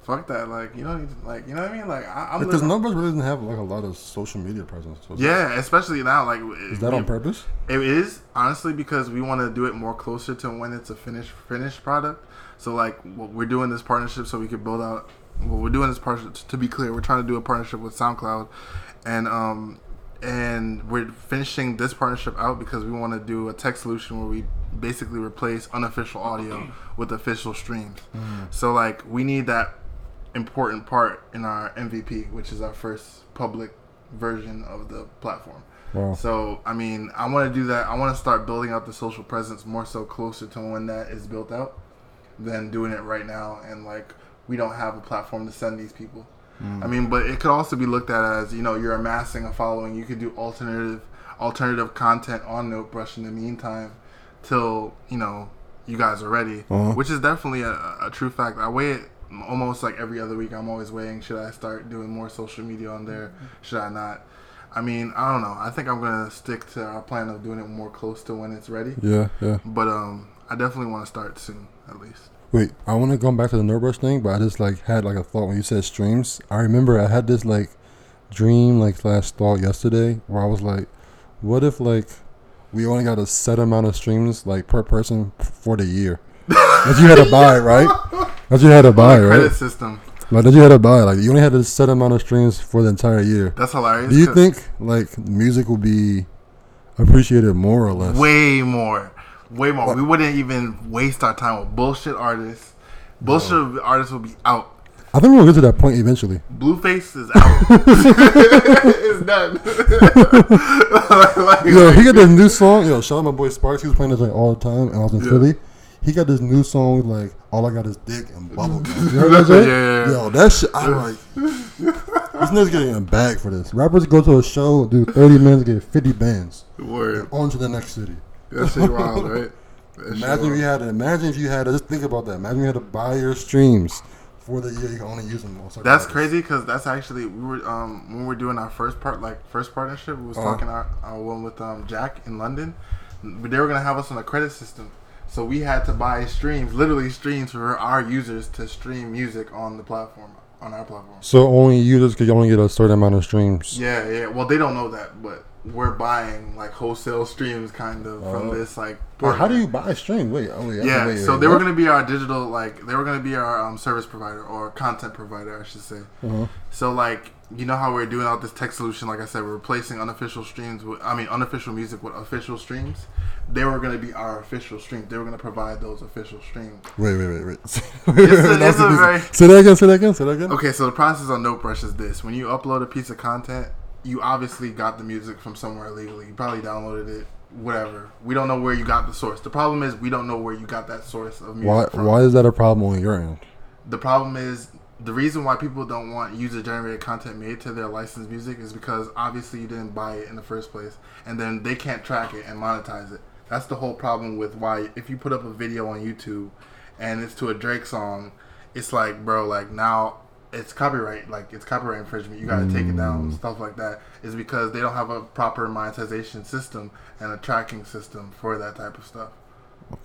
fuck that. Like, you know, like you know what I mean? Like, I, I'm because numbers really doesn't have like a lot of social media presence. So yeah, especially now. Like, is that on purpose? It is honestly because we want to do it more closer to when it's a finished finished product. So like, we're doing this partnership so we could build out. Well, we're doing this partnership. To be clear, we're trying to do a partnership with SoundCloud, and um, and we're finishing this partnership out because we want to do a tech solution where we basically replace unofficial audio mm. with official streams. Mm. So like we need that important part in our MVP, which is our first public version of the platform. Wow. So I mean, I want to do that. I want to start building out the social presence more so closer to when that is built out than doing it right now and like we don't have a platform to send these people. I mean, but it could also be looked at as you know you're amassing a following. You could do alternative alternative content on Notebrush in the meantime till you know you guys are ready, Uh-huh. which is definitely a, a true fact. I weigh it almost like every other week. I'm always weighing: should I start doing more social media on there? Should I not? I mean, I don't know. I think I'm gonna stick to our plan of doing it more close to when it's ready. Yeah, yeah. But um, I definitely want to start soon, at least. Wait, I want to go back to the Nerdbrush thing, but I just like had like a thought when you said streams. I remember I had this like dream like slash thought yesterday where I was like, what if like we only got a set amount of streams like per person for the year that you had to buy, right? That you had to buy, Credit right? system. Like that you had to buy, like you only had a set amount of streams for the entire year. That's hilarious. Do you think like music will be appreciated more or less? way more, way more? We wouldn't even waste our time with bullshit artists. Bullshit artists will be out. I think we'll get to that point eventually. Blueface is out. it's done. Like- Yo, he got this new song. Yo, shout out my boy Sparks. He was playing this like all the time, and I was in Yeah. Philly. He got this new song like all I got is dick and bubble gum. You heard that shit? Yeah, yeah, yeah. Yo, that shit. I'm like, this nigga's getting a bag for this. Rappers go to a show, do 30 minutes, get 50 bands. Word. On to the next city. That shit wild, right? That Imagine if you had to. Imagine if you had to. Just think about that. Imagine you had to buy your streams for the year. You can only use them. On That's artists. crazy because that's actually we were um when we were doing our first part like first partnership we was Uh-huh. talking our, our one with um Jack in London, but they were gonna have us on a credit system, so we had to buy streams, literally streams for our users to stream music on the platform on our platform. So only users could only get a certain amount of streams. Yeah, yeah. Well, they don't know that, but we're buying like wholesale streams kind of from Oh. this like. How do you buy a stream? Wait, oh Yeah, wait, so wait, they were going to be our digital, like they were going to be our um, service provider or content provider, I should say. Uh-huh. So like you know how we're doing out this tech solution, like I said, we're replacing unofficial streams with, I mean, unofficial music with official streams. They were going to be our official streams. They were going to provide those official streams. Wait, wait, wait, wait. It's a- it's a very- say that again. Say that again. Say that again. Okay, so the process on Notebrush is this: when you upload a piece of content, you obviously got the music from somewhere illegally. You probably downloaded it, whatever. We don't know where you got the source. The problem is we don't know where you got that source of music Why? from. Why is that a problem on your end? The problem is the reason why people don't want user generated content made to their licensed music is because obviously you didn't buy it in the first place, and then they can't track it and monetize it. That's the whole problem with why if you put up a video on YouTube and it's to a Drake song, it's like, bro, like now it's copyright, like it's copyright infringement. You gotta take it down, stuff like that. Is because they don't have a proper monetization system and a tracking system for that type of stuff.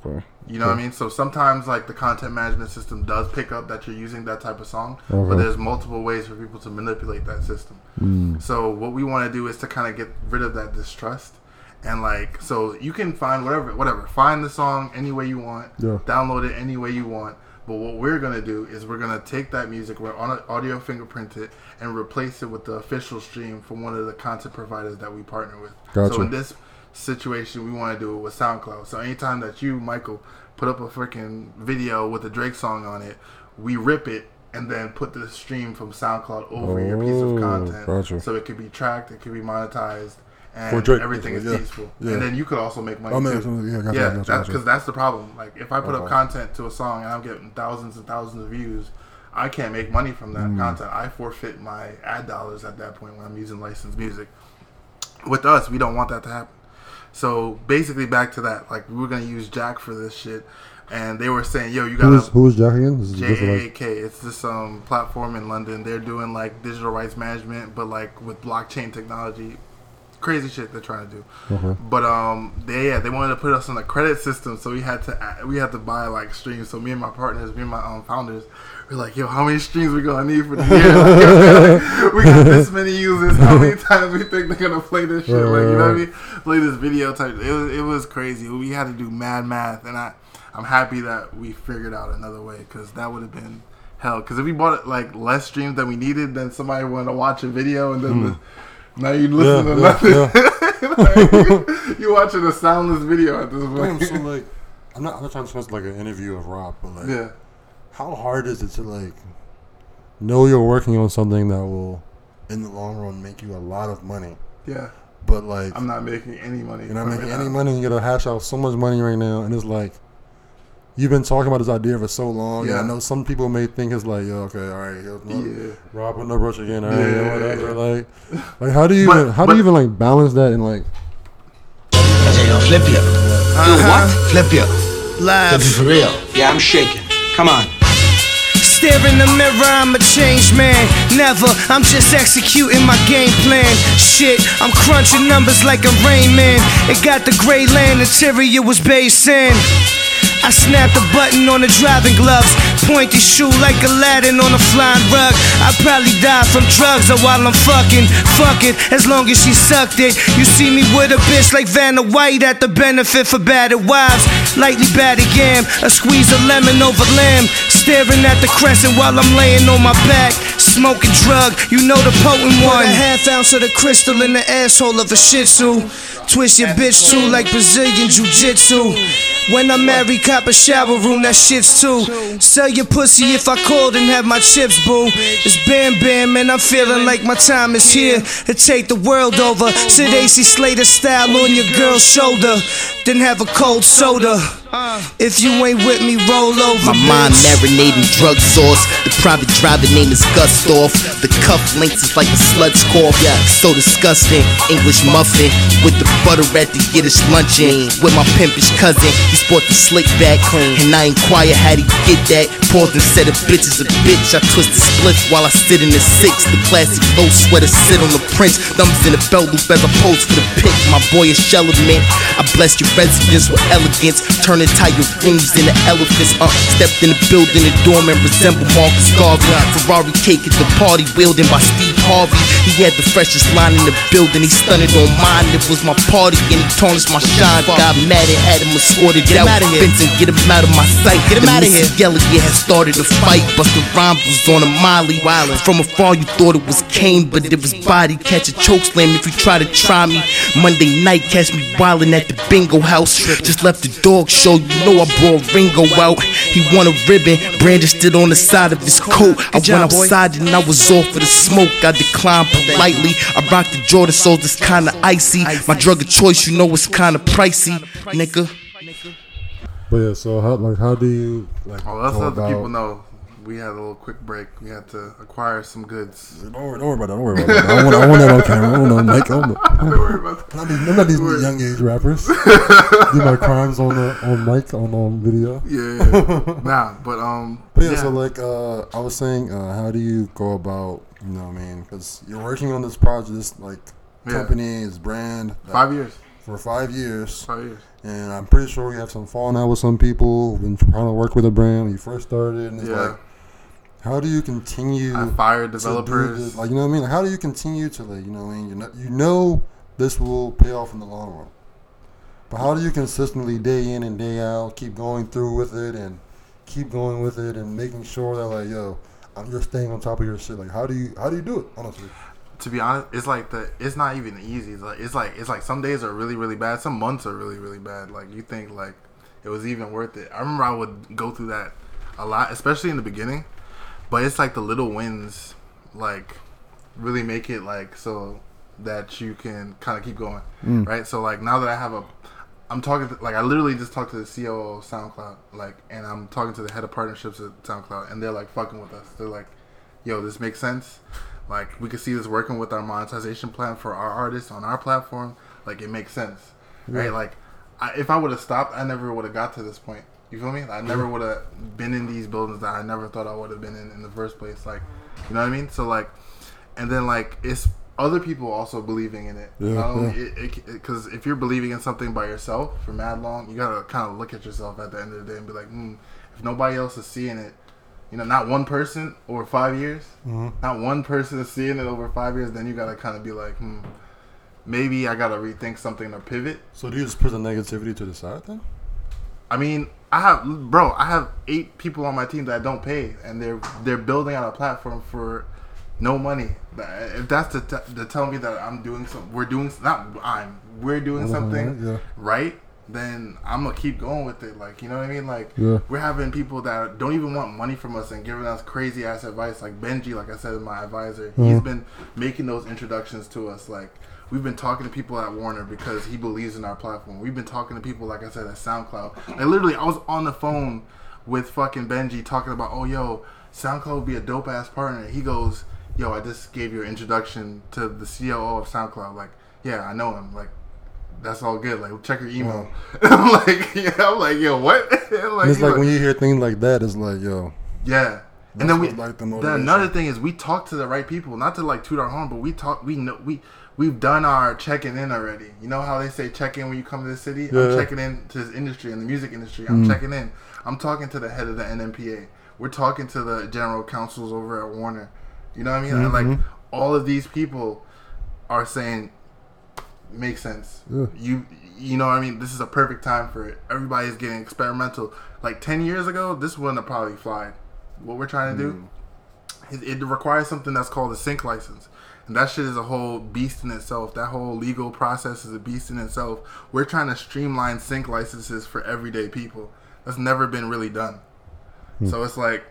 Okay. You know what I mean? So sometimes like the content management system does pick up that you're using that type of song, but there's multiple ways for people to manipulate that system. Mm. So what we want to do is to kind of get rid of that distrust and like so you can find whatever whatever find the song any way you want, Yeah. download it any way you want. But what we're gonna do is we're gonna take that music, we're on audio fingerprint it, and replace it with the official stream from one of the content providers that we partner with. Gotcha. So in this situation, we want to do it with SoundCloud. So anytime that you, Michael, put up a freaking video with a Drake song on it, we rip it and then put the stream from SoundCloud over your piece Oh, of content, gotcha. so it could be tracked, it could be monetized, and For Drake, everything is yeah. peaceful. Yeah. And then you could also make money. Oh, man, too. yeah, gotcha, yeah, gotcha, that's because that's the problem. Like if I put up content to a song and I'm getting thousands and thousands of views, I can't make money from Mm. that content. I forfeit my ad dollars at that point when I'm using licensed music. With us, we don't want that to happen. So basically, back to that. Like we were gonna use Jack for this shit, and they were saying, "Yo, you gotta." who's Jack again? Just like JAK. It's this um platform in London. They're doing like digital rights management, but like with blockchain technology. Crazy shit they're trying to do. okay. But um, they yeah they wanted to put us on a credit system, so we had to we had to buy like streams. So me and my partners, me and my um founders, we're like, yo, how many streams we gonna need for the year? we got this many users. How many times we think they're gonna play this shit? Like you know what I mean? Play this video type. It was it was crazy. We had to do mad math, and I I'm happy that we figured out another way because that would have been hell. Because if we bought it like less streams than we needed, then somebody wanted to watch a video, and then the, now you listen Yeah, to yeah, nothing. yeah. Like, you watching a soundless video at this Damn, point. so like, I'm not. I'm not trying to sound like an interview of Rob, but like, Yeah. how hard is it to like know you're working on something that will, in the long run, make you a lot of money, Yeah. but like I'm not making any money. you're not making any money, and you gotta hash out so much money right now, and it's like. You've been talking about this idea for so long. Yeah. Yeah. I know some people may think it's like, yo, okay, all right, yo, Yeah. Rob with no brush again. All right, Yeah, yeah, yeah, whatever. yeah. Like, like how do you But- even, how do you even like balance that and like I say, yo, Flip you. Uh-huh. Do what? Flip you. Live. For real. Yeah, I'm shaking. Come on. Stare in the mirror, I'm a changed man. Never, I'm just executing my game plan. Shit, I'm crunching numbers like a rain man. It got the gray land, interior was based in. I snap the button on the driving gloves. Pointy shoe like Aladdin on a flying rug. I'd probably die from drugs or while I'm fucking. Fuck it, as long as she sucked it. You see me with a bitch like Vanna White at the benefit for battered wives. Lightly battered yam, a squeeze of lemon over lamb. Staring at the crescent while I'm laying on my back. Smoking drug, you know the potent one. Put a half ounce of the crystal in the asshole of a shih tzu. Twist your bitch too like Brazilian Jiu Jitsu. When I marry, cop a shower room, that shit's too. Sell your pussy if I called and have my chips, boo. It's Bam Bam, and I'm feeling like my time is here to take the world over. Sit AC Slater style on your girl's shoulder, then have a cold soda. Uh. If you ain't with me, roll over. My mind marinating drug sauce. The private driver name is Gustav. The cuff links is like a slut's cough. Yeah, so disgusting. English muffin with the butter at the Yiddish luncheon. With my pimpish cousin, he sport the slick back clean. And I inquire how he get that. Paused and said a bitch is a bitch. I twist the split while I sit in the six. The classic low sweater sit on the prince. Thumbs in the belt loop as I pose for the pick. My boy is element. I bless your residence with elegance. Turn entire rooms the elephants. Uh, stepped in the building, the doorman resemble Marcus Garvey. Ferrari cake at the party, wielded by Steve Harvey. He had the freshest line in the building. He stunned on mine. It was my party, and he tarnished my shine. Got mad and had him escorted Get him out. outta here. Benson, get him out of my sight. Get him The outta Missy here. Elliott had started a fight. Busta Rhymes was on a molly. Miley. From afar, you thought it was Kane, but it was body. Catch a choke slam if you try to try me. Monday night, catch me wildin' at the bingo house. Just left the dog show, you know I brought Ringo out. He won a ribbon, brandished it on the side of his coat. I went outside and I was off for the smoke. I declined politely. I rocked the Jordan soles, it's kinda icy. My drug of choice, you know it's kinda pricey, nigga. But yeah, so how like how do you like Oh, let's let the people know. We had a little quick break. We had to acquire some goods. Don't worry, don't worry about that. Don't worry about that. I want, I want that on camera. I want on mic. I want Don't worry about that. I'm not these, I'm not these young age rappers. Do my crimes on the on mic on on video. Yeah, nah, but um, But yeah, so like uh, I was saying, uh, how do you go about you know what I mean? Because you're working on this project, this like Yeah. company, this brand. Five years. For five years. Five years. And I'm pretty sure you have some falling out with some people. Been trying to work with a brand when you first started, and it's Yeah. like, how do you continue? I fired to do developers. Like you know what I mean? Like, how do you continue to like you know what I mean? You know, you know this will pay off in the long run. But how do you consistently day in and day out keep going through with it and keep going with it and making sure that like yo, I'm just staying on top of your shit. Like how do you how do you do it honestly? to be honest, it's like the it's not even easy. It's like it's like it's like some days are really really bad. Some months are really really bad. Like you think like it was even worth it. I remember I would go through that a lot, especially in the beginning. But it's like the little wins, like really make it like so that you can kind of keep going, Mm. right? So like now that I have a, I'm talking to, like I literally just talked to the COO of SoundCloud, like, and I'm talking to the head of partnerships at SoundCloud, and they're like fucking with us. They're like, yo, this makes sense. Like we could see this working with our monetization plan for our artists on our platform. Like it makes sense, right? Like I, if I would have stopped, I never would have got to this point. You feel me? I never mm-hmm. would have been in these buildings that I never thought I would have been in in the first place. Like, you know what I mean? So like, and then like it's other people also believing in it. Yeah, Not yeah. because if you're believing in something by yourself for mad long, you gotta kind of look at yourself at the end of the day and be like, hmm, if nobody else is seeing it, you know, not one person over five years, Mhm. not one person is seeing it over five years, then you gotta kind of be like, hmm, maybe I gotta rethink something or pivot. So do you just put the negativity to the side then? I mean, I have, bro, I have eight people on my team that don't pay, and they're they're building out a platform for no money. If that's to, t- to tell me that I'm doing some, we're doing not I'm, we're doing Mhm, something yeah. right, then I'm gonna keep going with it. Like you know what I mean? Like Yeah. we're having people that don't even want money from us and giving us crazy ass advice. Like Benji, like I said, my advisor. He's Mhm. been making those introductions to us. Like we've been talking to people at Warner because he believes in our platform. We've been talking to people, like I said, at SoundCloud. Like literally, I was on the phone with fucking Benji talking about, oh yo, SoundCloud would be a dope ass partner. He goes, yo, I just gave you an introduction to the COO of SoundCloud. Like, yeah, I know him. Like. That's all good. Like, check your email. I'm like, yeah, I'm like, yo, what? like, it's he's like when you hear things like that, it's like, yo, yeah. And then we like, the the, motivation. another thing is we talk to the right people, not to like toot our horn, but we talk we know we we've done our checking in already. You know how they say check in when you come to the city? I'm checking in to this industry and the music industry. I'm Mm. checking in. I'm talking to the head of the NMPA. We're talking to the general counsels over at Warner. You know what I mean? And like Mhm. all of these people are saying makes sense. Yeah. You you know what I mean? This is a perfect time for it. Everybody's getting experimental. Like ten years ago, this wouldn't have probably fly. What we're trying to do, it, it requires something that's called a sync license. And that shit is a whole beast in itself. That whole legal process is a beast in itself. We're trying to streamline sync licenses for everyday people. That's never been really done. So it's like,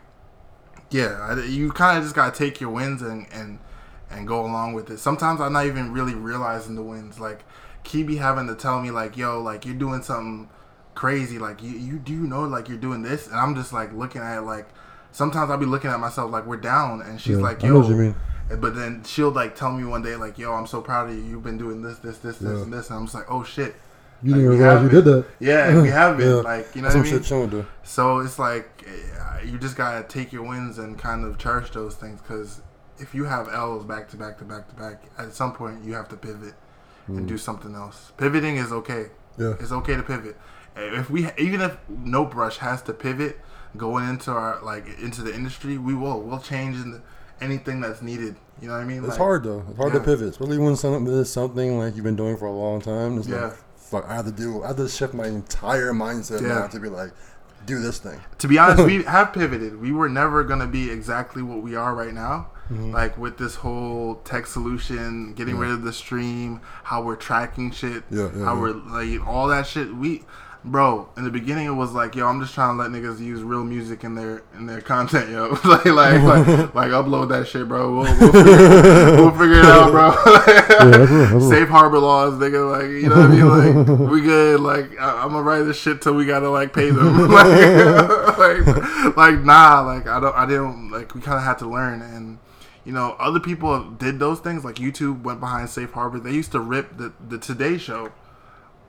yeah, I, you kind of just gotta take your wins and and and go along with it. Sometimes I'm not even really realizing the wins. Like, keep Kibi having to tell me like, yo, like you're doing something crazy. Like you do you do know like you're doing this, and I'm just like looking at it like. Sometimes I'll be looking at myself like we're down, and she's Yeah, like, "Yo," you but then she'll like tell me one day like, "Yo, I'm so proud of you. You've been doing this, this, this, this, Yeah. and this," and I'm just like, "Oh shit." You Like, didn't we realize you did that. Yeah, we have been. Yeah. Like, you know That's what I some mean? shit Sean do. So it's like eh, you just gotta take your wins and kind of cherish those things because if you have L's back to back to back to back, at some point you have to pivot and Mm. do something else. Pivoting is okay. Yeah. it's okay to pivot. Eh, If we even if No Brush has to pivot going into our like into the industry, we will. We'll change in the, anything that's needed. You know what I mean? It's Like, hard though. It's hard yeah. to pivot, especially when something is something like you've been doing for a long time. It's Yeah. like, fuck, I have to do. I have to shift my entire mindset Yeah. now to be like, do this thing. to be honest, we have pivoted. We were never gonna be exactly what we are right now. Mhm. Like with this whole tech solution, getting Yeah. rid of the stream, how we're tracking shit, Yeah, yeah, how yeah. we're like all that shit. We, bro, in the beginning it was like, yo, I'm just trying to let niggas use real music in their in their content, yo. like like like, like upload that shit, bro. We'll, we'll, figure, we'll figure it out, bro. that's real, that's real. Safe harbor laws, nigga. Like you know what I mean? Like we good. Like I, I'm gonna write this shit till we gotta like pay them. like, like, like nah. Like I don't. I didn't. Like we kind of had to learn and. You know, other people did those things. Like YouTube went behind safe harbor. They used to rip the the Today Show,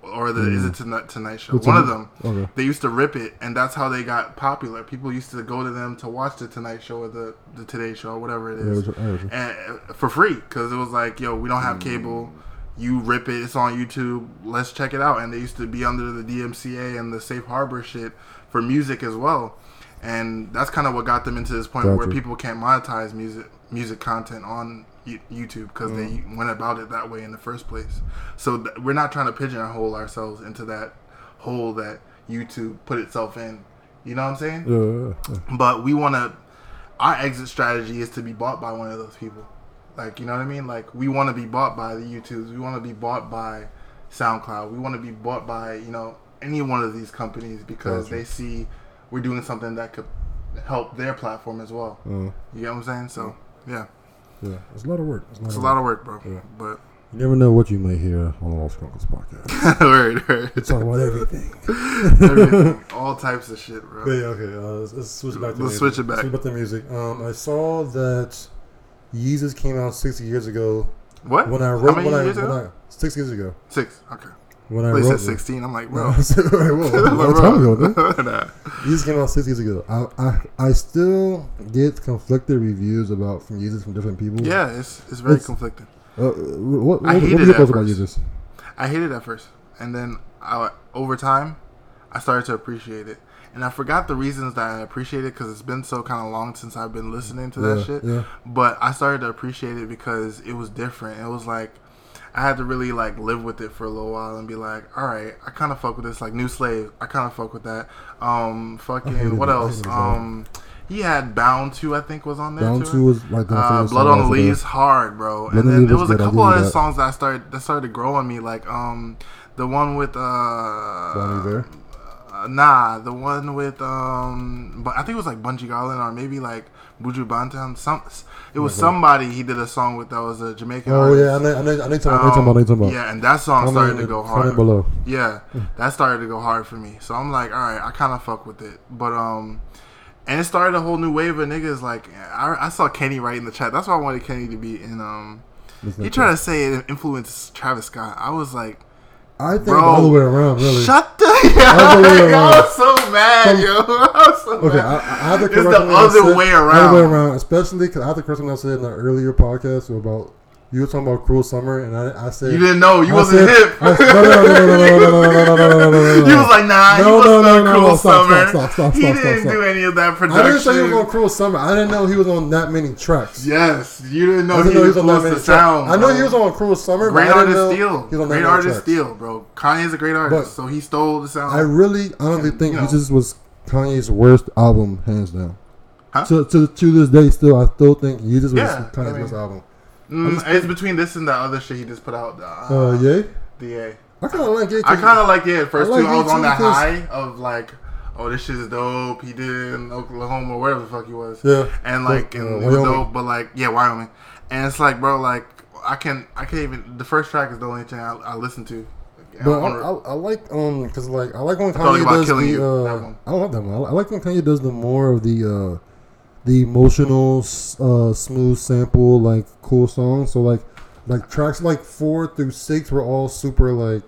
or the is it tonight Tonight Show? It's One a- of them. okay. They used to rip it, and that's how they got popular. People used to go to them to watch the Tonight Show or the the Today Show, or whatever it is, Yeah, it was- I heard and uh, for free because it was like, yo, we don't have cable. You rip it. It's on YouTube. Let's check it out. And they used to be under the DMCA and the safe harbor shit for music as well. And that's kind of what got them into this point where people can't monetize music music content on YouTube because they went about it that way in the first place. So th- we're not trying to pigeonhole ourselves into that hole that YouTube put itself in. You know what I'm saying? Yeah, yeah, yeah. But we want to. Our exit strategy is to be bought by one of those people. Like you know what I mean? Like we want to be bought by the YouTubes. We want to be bought by SoundCloud. We want to be bought by you know any one of these companies because Gotcha. they see we're doing something that could help their platform as well. Mm. You get what I'm saying? So yeah, Yeah, it's a lot of work. it's a lot of work, bro. Yeah. But You never know what you may hear on the Lost Chronicles podcast. word, word. It's talk about everything. Everything. all types of shit, bro. But yeah, okay. Uh, let's, let's switch back to Let's music. switch it back. Switch back to music. Um, I saw that Yeezus came out six years ago. What? When I How wrote, many when I, years when? I six years ago. Six. Okay. When I wrote said 16. I'm like, bro. No, I said, wait, whoa, a long Bro. time ago. Nah. Yeezus came out six years ago. I, I I still get conflicted reviews about from Yeezus from different people. Yeah, it's it's very It's- conflicting. Uh, what, what, I hated are your it thoughts at about first. I hated it at first, and then I, over time, I started to appreciate it. And I forgot the reasons that I appreciate it because it's been so kind of long since I've been listening to that Yeah, shit. yeah. But I started to appreciate it because it was different. It was like I had to really like live with it for a little while and be like, all right, I kind of fuck with this. Like New Slave, I kind of fuck with that. Um, fucking what. I else? Um, he had Bound Two, I think, was on there. Bound too. 2 was, like, the uh, Blood song on the off of there. Leaves, hard, bro. Blood and then there was was a couple other that. songs that I started that started to grow on me, like um, The one with uh, uh, nah, the one with um, but I think it was like Bungie Garland or maybe like Buju Banton. Some it was Okay. somebody he did a song with that was a Jamaican. Oh artist. yeah, I know, I know, I know, talking- I know talking about, I know talking about. Yeah, and that song Comment started to go hard. below. Yeah, that started to go hard for me. So I'm like, all right, I kind of fuck with it, but um, and it started a whole new wave of niggas. Like I, I saw Kenny right in the chat. That's why I wanted Kenny to be in. Um, he tried to say it influenced Travis Scott. I was like, I think bro, the way around, really. Shut the. Other way I around. was so mad, yo. I was so Okay, mad. I, I have to it's the other said- way Other way around. around, especially because I have to correct something I said in an earlier podcast about you were talking about Cruel Summer, and I, I said You didn't know. You I wasn't said- hip. I, no, no, no, no, no, no, no, no, no, no, no, no, no, no, no. You was like, nah, he No, wasn't no, no, on no, Cruel no, stop, Summer. stop, stop, he stop, didn't stop, do any of that production. I didn't say he was on Cruel Summer. I didn't know he was on that many tracks. Yes, you didn't know I didn't he know was on that many sound. I know he was on Cruel Summer, Great but I didn't artist know steal. he was Great artist tracks. steal, bro. Kanye's a great artist, But- so he stole the sound. I really honestly think you know. this was Kanye's worst album, hands down. Huh? To, to to this day, still, I still think Yeezus was Yeah, Kanye's I mean- worst album. Mm, it's between this and the other shit he just put out. Uh, Uh, Ye? The A. I kind of like Ye. I kind of like it. First I like two, I was on that high of like, oh, this shit is dope. He did in Oklahoma, wherever the fuck he was. Yeah. and like, Uh, and it was dope. But like, yeah, Wyoming. And it's like, bro, like, I can, I can't even. The first track is the only thing I, I listen to. But I, I, I like um because like I like when Kanye does the uh, that one. I love that one. I I like when Kanye does the more of the uh the emotional uh smooth sample like cool songs. So like like tracks like four through six were all super like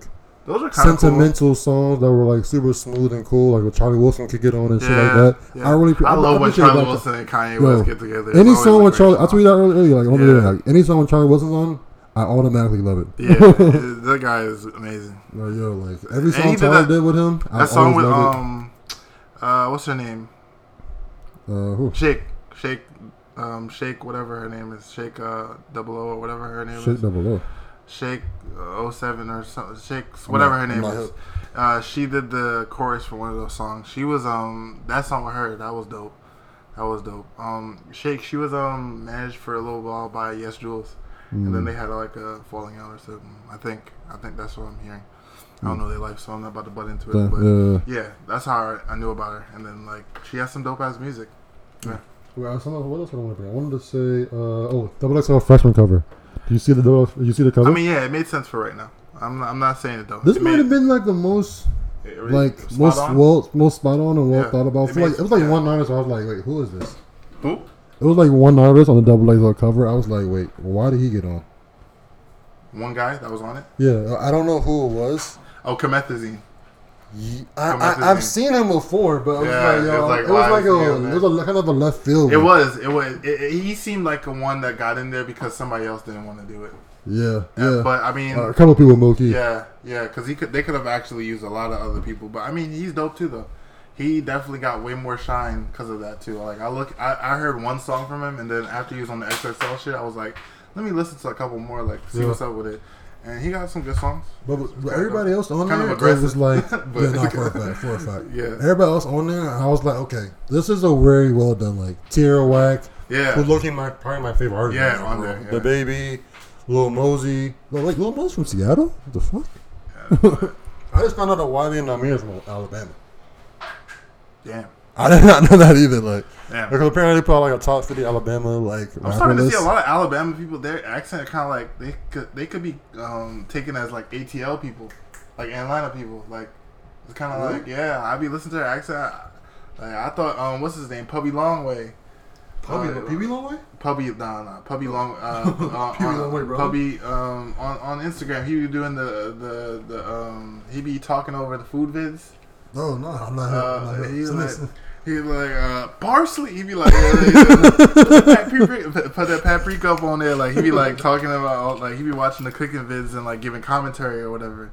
Those are kinda cool. sentimental songs that were like super smooth and cool, like what Charlie Wilson could get on and shit like that. yeah. I really I love when appreciate Charlie that. Wilson and Kanye Yo, West get together. It's Any song with Charlie, I told you that earlier. Like, on the Yeah. like any song with Charlie Wilson's on, I automatically love it. Yeah, that guy is amazing. No, yo, like every song he did did with him, I That song with um, uh, what's her name? Uh. Shake, Shake, um, Shake, whatever her name is, Shake uh, double O or whatever her name Shake is. double O. Shake uh, 07 or something. Shake, whatever not- her name is. Uh, she did the chorus for one of those songs. She was um that song with her. That was dope. That was dope. Um, Shake. She was um managed for a little while by Yes Jules, and then Mm. they had like a falling out or something. I think. I think that's what I'm hearing. I don't hmm. know their life, so I'm not about to butt into it. Yeah, but yeah. Uh, yeah, that's how I, I knew about her. And then like she has some dope ass music. Hmm. Yeah. Well, some of- what else did I want to bring? I wanted to say, uh, oh, Double XL freshman cover. Do you see the double? You see the cover? I mean, yeah, it made sense for right now. I'm not, I'm not saying it though. this It might made- have been like the most, really like most on? well, most spot on and well Yeah, thought about. it For like, it was like yeah. one artist. I was like, wait, who is this? Who? It was like one artist on the double XL cover. I was like, wait, why did he get on? One guy that was on it. Yeah, I don't know who it was. Oh, Comethazine. I, I, I've seen him before, but it was like, it was like, it was like is he on a, it was a kind of a left field. It was. It was. It, it- he seemed like a one that got in there because somebody else didn't want to do it. Yeah, Yeah, but I mean- Uh, a couple people Moki. Yeah, yeah, because he could. They could have actually used a lot of other people. But I mean, he's dope too, though. He definitely got way more shine because of that too. Like I look, I, I heard one song from him, and then after he was on the XXL shit, I was like, let me listen to a couple more, like see Yeah. what's up with it. And he got some good songs. But, but everybody else on there, of it was like, But yeah, no, it's for a fact, for a fact. Yeah. Everybody else on there, I was like, okay, this is a very well done, like Tierra Whack. Yeah. Who's looking my probably my favorite artist. Yeah, on there, yeah. DaBaby, Lil Mosey. Lil, wait, Lil Mosey from Seattle? What the fuck? I just found out that Wiley and Namir is from Alabama. Damn. I did not know that either. Like, Damn. because apparently they put out like a top fifty Alabama like. I'm starting to see a lot of Alabama people. Their accent kind of like they could they could be um, taken as like ATL people, like Atlanta people. Like it's kind of Really? like yeah. I be listening to their accent. Like I thought, um, what's his name? Pubby Longway. Pubby- Uh, PB Longway? Pubby, nah, nah, Pubby Long, uh, uh, on- Longway, bro. Pubby, um, on on Instagram, he be doing the the the um, he be talking over the food vids. No, no, I'm not. Uh, I'm not he Send like this- he like uh, parsley. He be like yeah, yeah, yeah. put, paprika, put that paprika up on there. Like he be like talking about all- like he be watching the cooking vids and like giving commentary or whatever.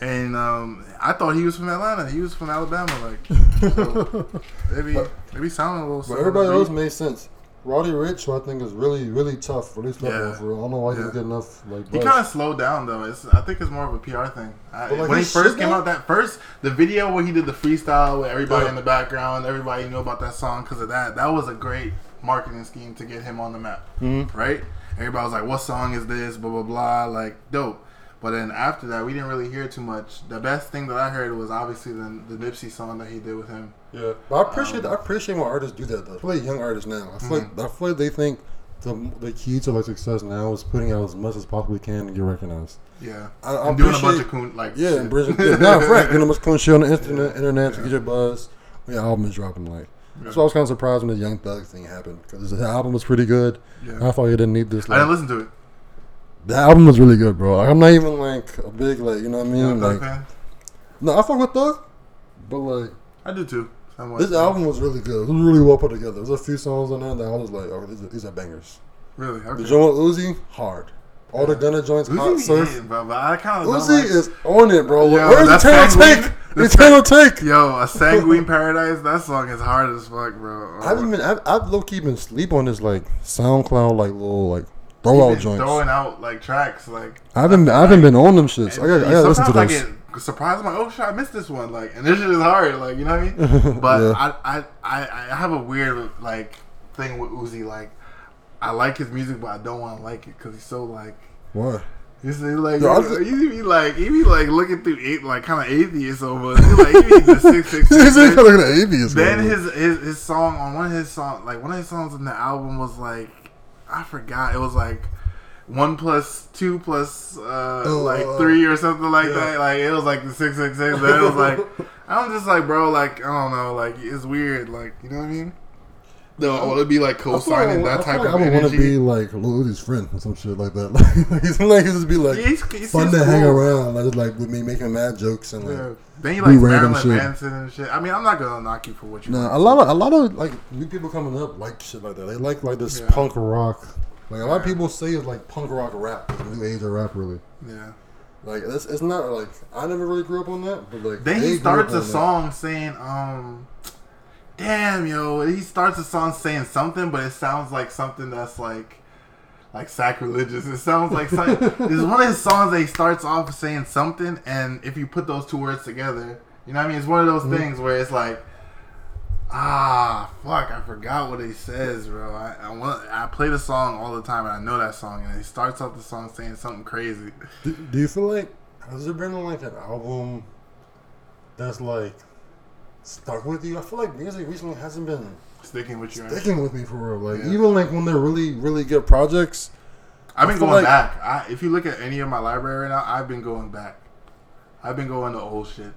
And um, I thought he was from Atlanta. He was from Alabama. Like so maybe maybe sounding a little. But everybody else made sense. Roddy Ricch, who I think is really, really tough for this level. Yeah. For real. I don't know why he Yeah. didn't get enough. Like, He kind of slowed down though. It's I think it's more of a PR thing. I, like, when he first came out, that first the video where he did the freestyle with everybody Yeah. in the background, everybody knew about that song because of that. That was a great marketing scheme to get him on the map, Mhm. right? Everybody was like, "What song is this?" Blah blah blah. Like dope. But then after that, we didn't really hear too much. The best thing that I heard was obviously the the Nipsey song that he did with him. Yeah, but I appreciate I appreciate when artists do that though. I feel like young artists now. I feel like mm-hmm. I feel like they think the the key to like success now is putting out as much as possibly can and get recognized. Yeah, I, I and doing a bunch of coon like yeah, shit. and bridging, yeah, nah, right, doing a bunch of cool shit on the internet, internet to get your buzz. When your album is dropping, like. So I was kind of surprised when the Young Thug thing happened because the album was pretty good. Yeah. I thought you didn't need this. Like, I didn't listen to it. the album was really good, bro. Like, I'm not even like a big like you know what I mean. Young like, no, I fuck with Thug, but like I do too. This album was really good. It was really well put together. There's a few songs on there that I was like, oh, these are, these are bangers. Really? Okay. The joint with Uzi, hard. All the Gunna joints, hot Uzi surf. hitting, bro, but I kind of Uzi is on it, bro. Yo, Where's that's Eternal. Take? That's Eternal Atake. Yo, a sanguine paradise. That song is hard as fuck, bro. I haven't been. I've, I've low key been sleep on this like SoundCloud like little like throwout joints. throwing out like tracks, like I haven't. I haven't been on them shits. I gotta, I gotta listen to those. I get surprised. I'm like, oh shit, I missed this one. Like, and this shit is hard. Like, you know what I mean? But Yeah. I, I, I, I have a weird like thing with Uzi. Like, I like his music, but I don't want to like it because he's so like. What? He's like, Yo, I he be like, he be like looking through eight, like kind of atheist almost. He like, he be the six six He's six. like looking at atheist, Then man. his, his his song on one of his songs, like one of his songs in the album was like, I forgot. It was like one plus two plus uh, Oh, like uh, three or something like yeah. that. Like it was like the six six six. Then it was like, I'm just like, bro, like I don't know, like it's weird, like you know what I mean? No, I want to be like I feel like- co-signing I that type like of I would want to be like Lil friend or some shit like that. Like he's like he'd just be like Yeah, he's- he fun seems to hang around, like just like with me making mad jokes and like Yeah. Then you do like random Marilyn shit. Manson and shit. I mean, I'm not gonna knock you for what you. Nah, like. a lot of a lot of like new people coming up like shit like that. They like like this Yeah. punk rock. Like a lot of people say it's like punk rock rap, the new age of rap, really. Yeah. Like it's, it's not like I never really grew up on that, but like Then they he grew starts a on that. song saying, um, damn, yo. He starts a song saying something, but it sounds like something that's like, like sacrilegious. It sounds like it's one of his songs that he starts off saying something, and if you put those two words together, you know what I mean? It's one of those Mhm. things where it's like, ah, fuck, I forgot what he says, bro. I, I want, I play the song all the time, and I know that song, and he starts off the song saying something crazy. Do, do you feel like has there been like an album that's like stuck with you? I feel like music recently hasn't been Sticking with you, sticking with me for real. Like Yeah. even like when they're really really good projects. I've been going like- back. I, if you look at any of my library right now, I've been going back. I've been going to old shit.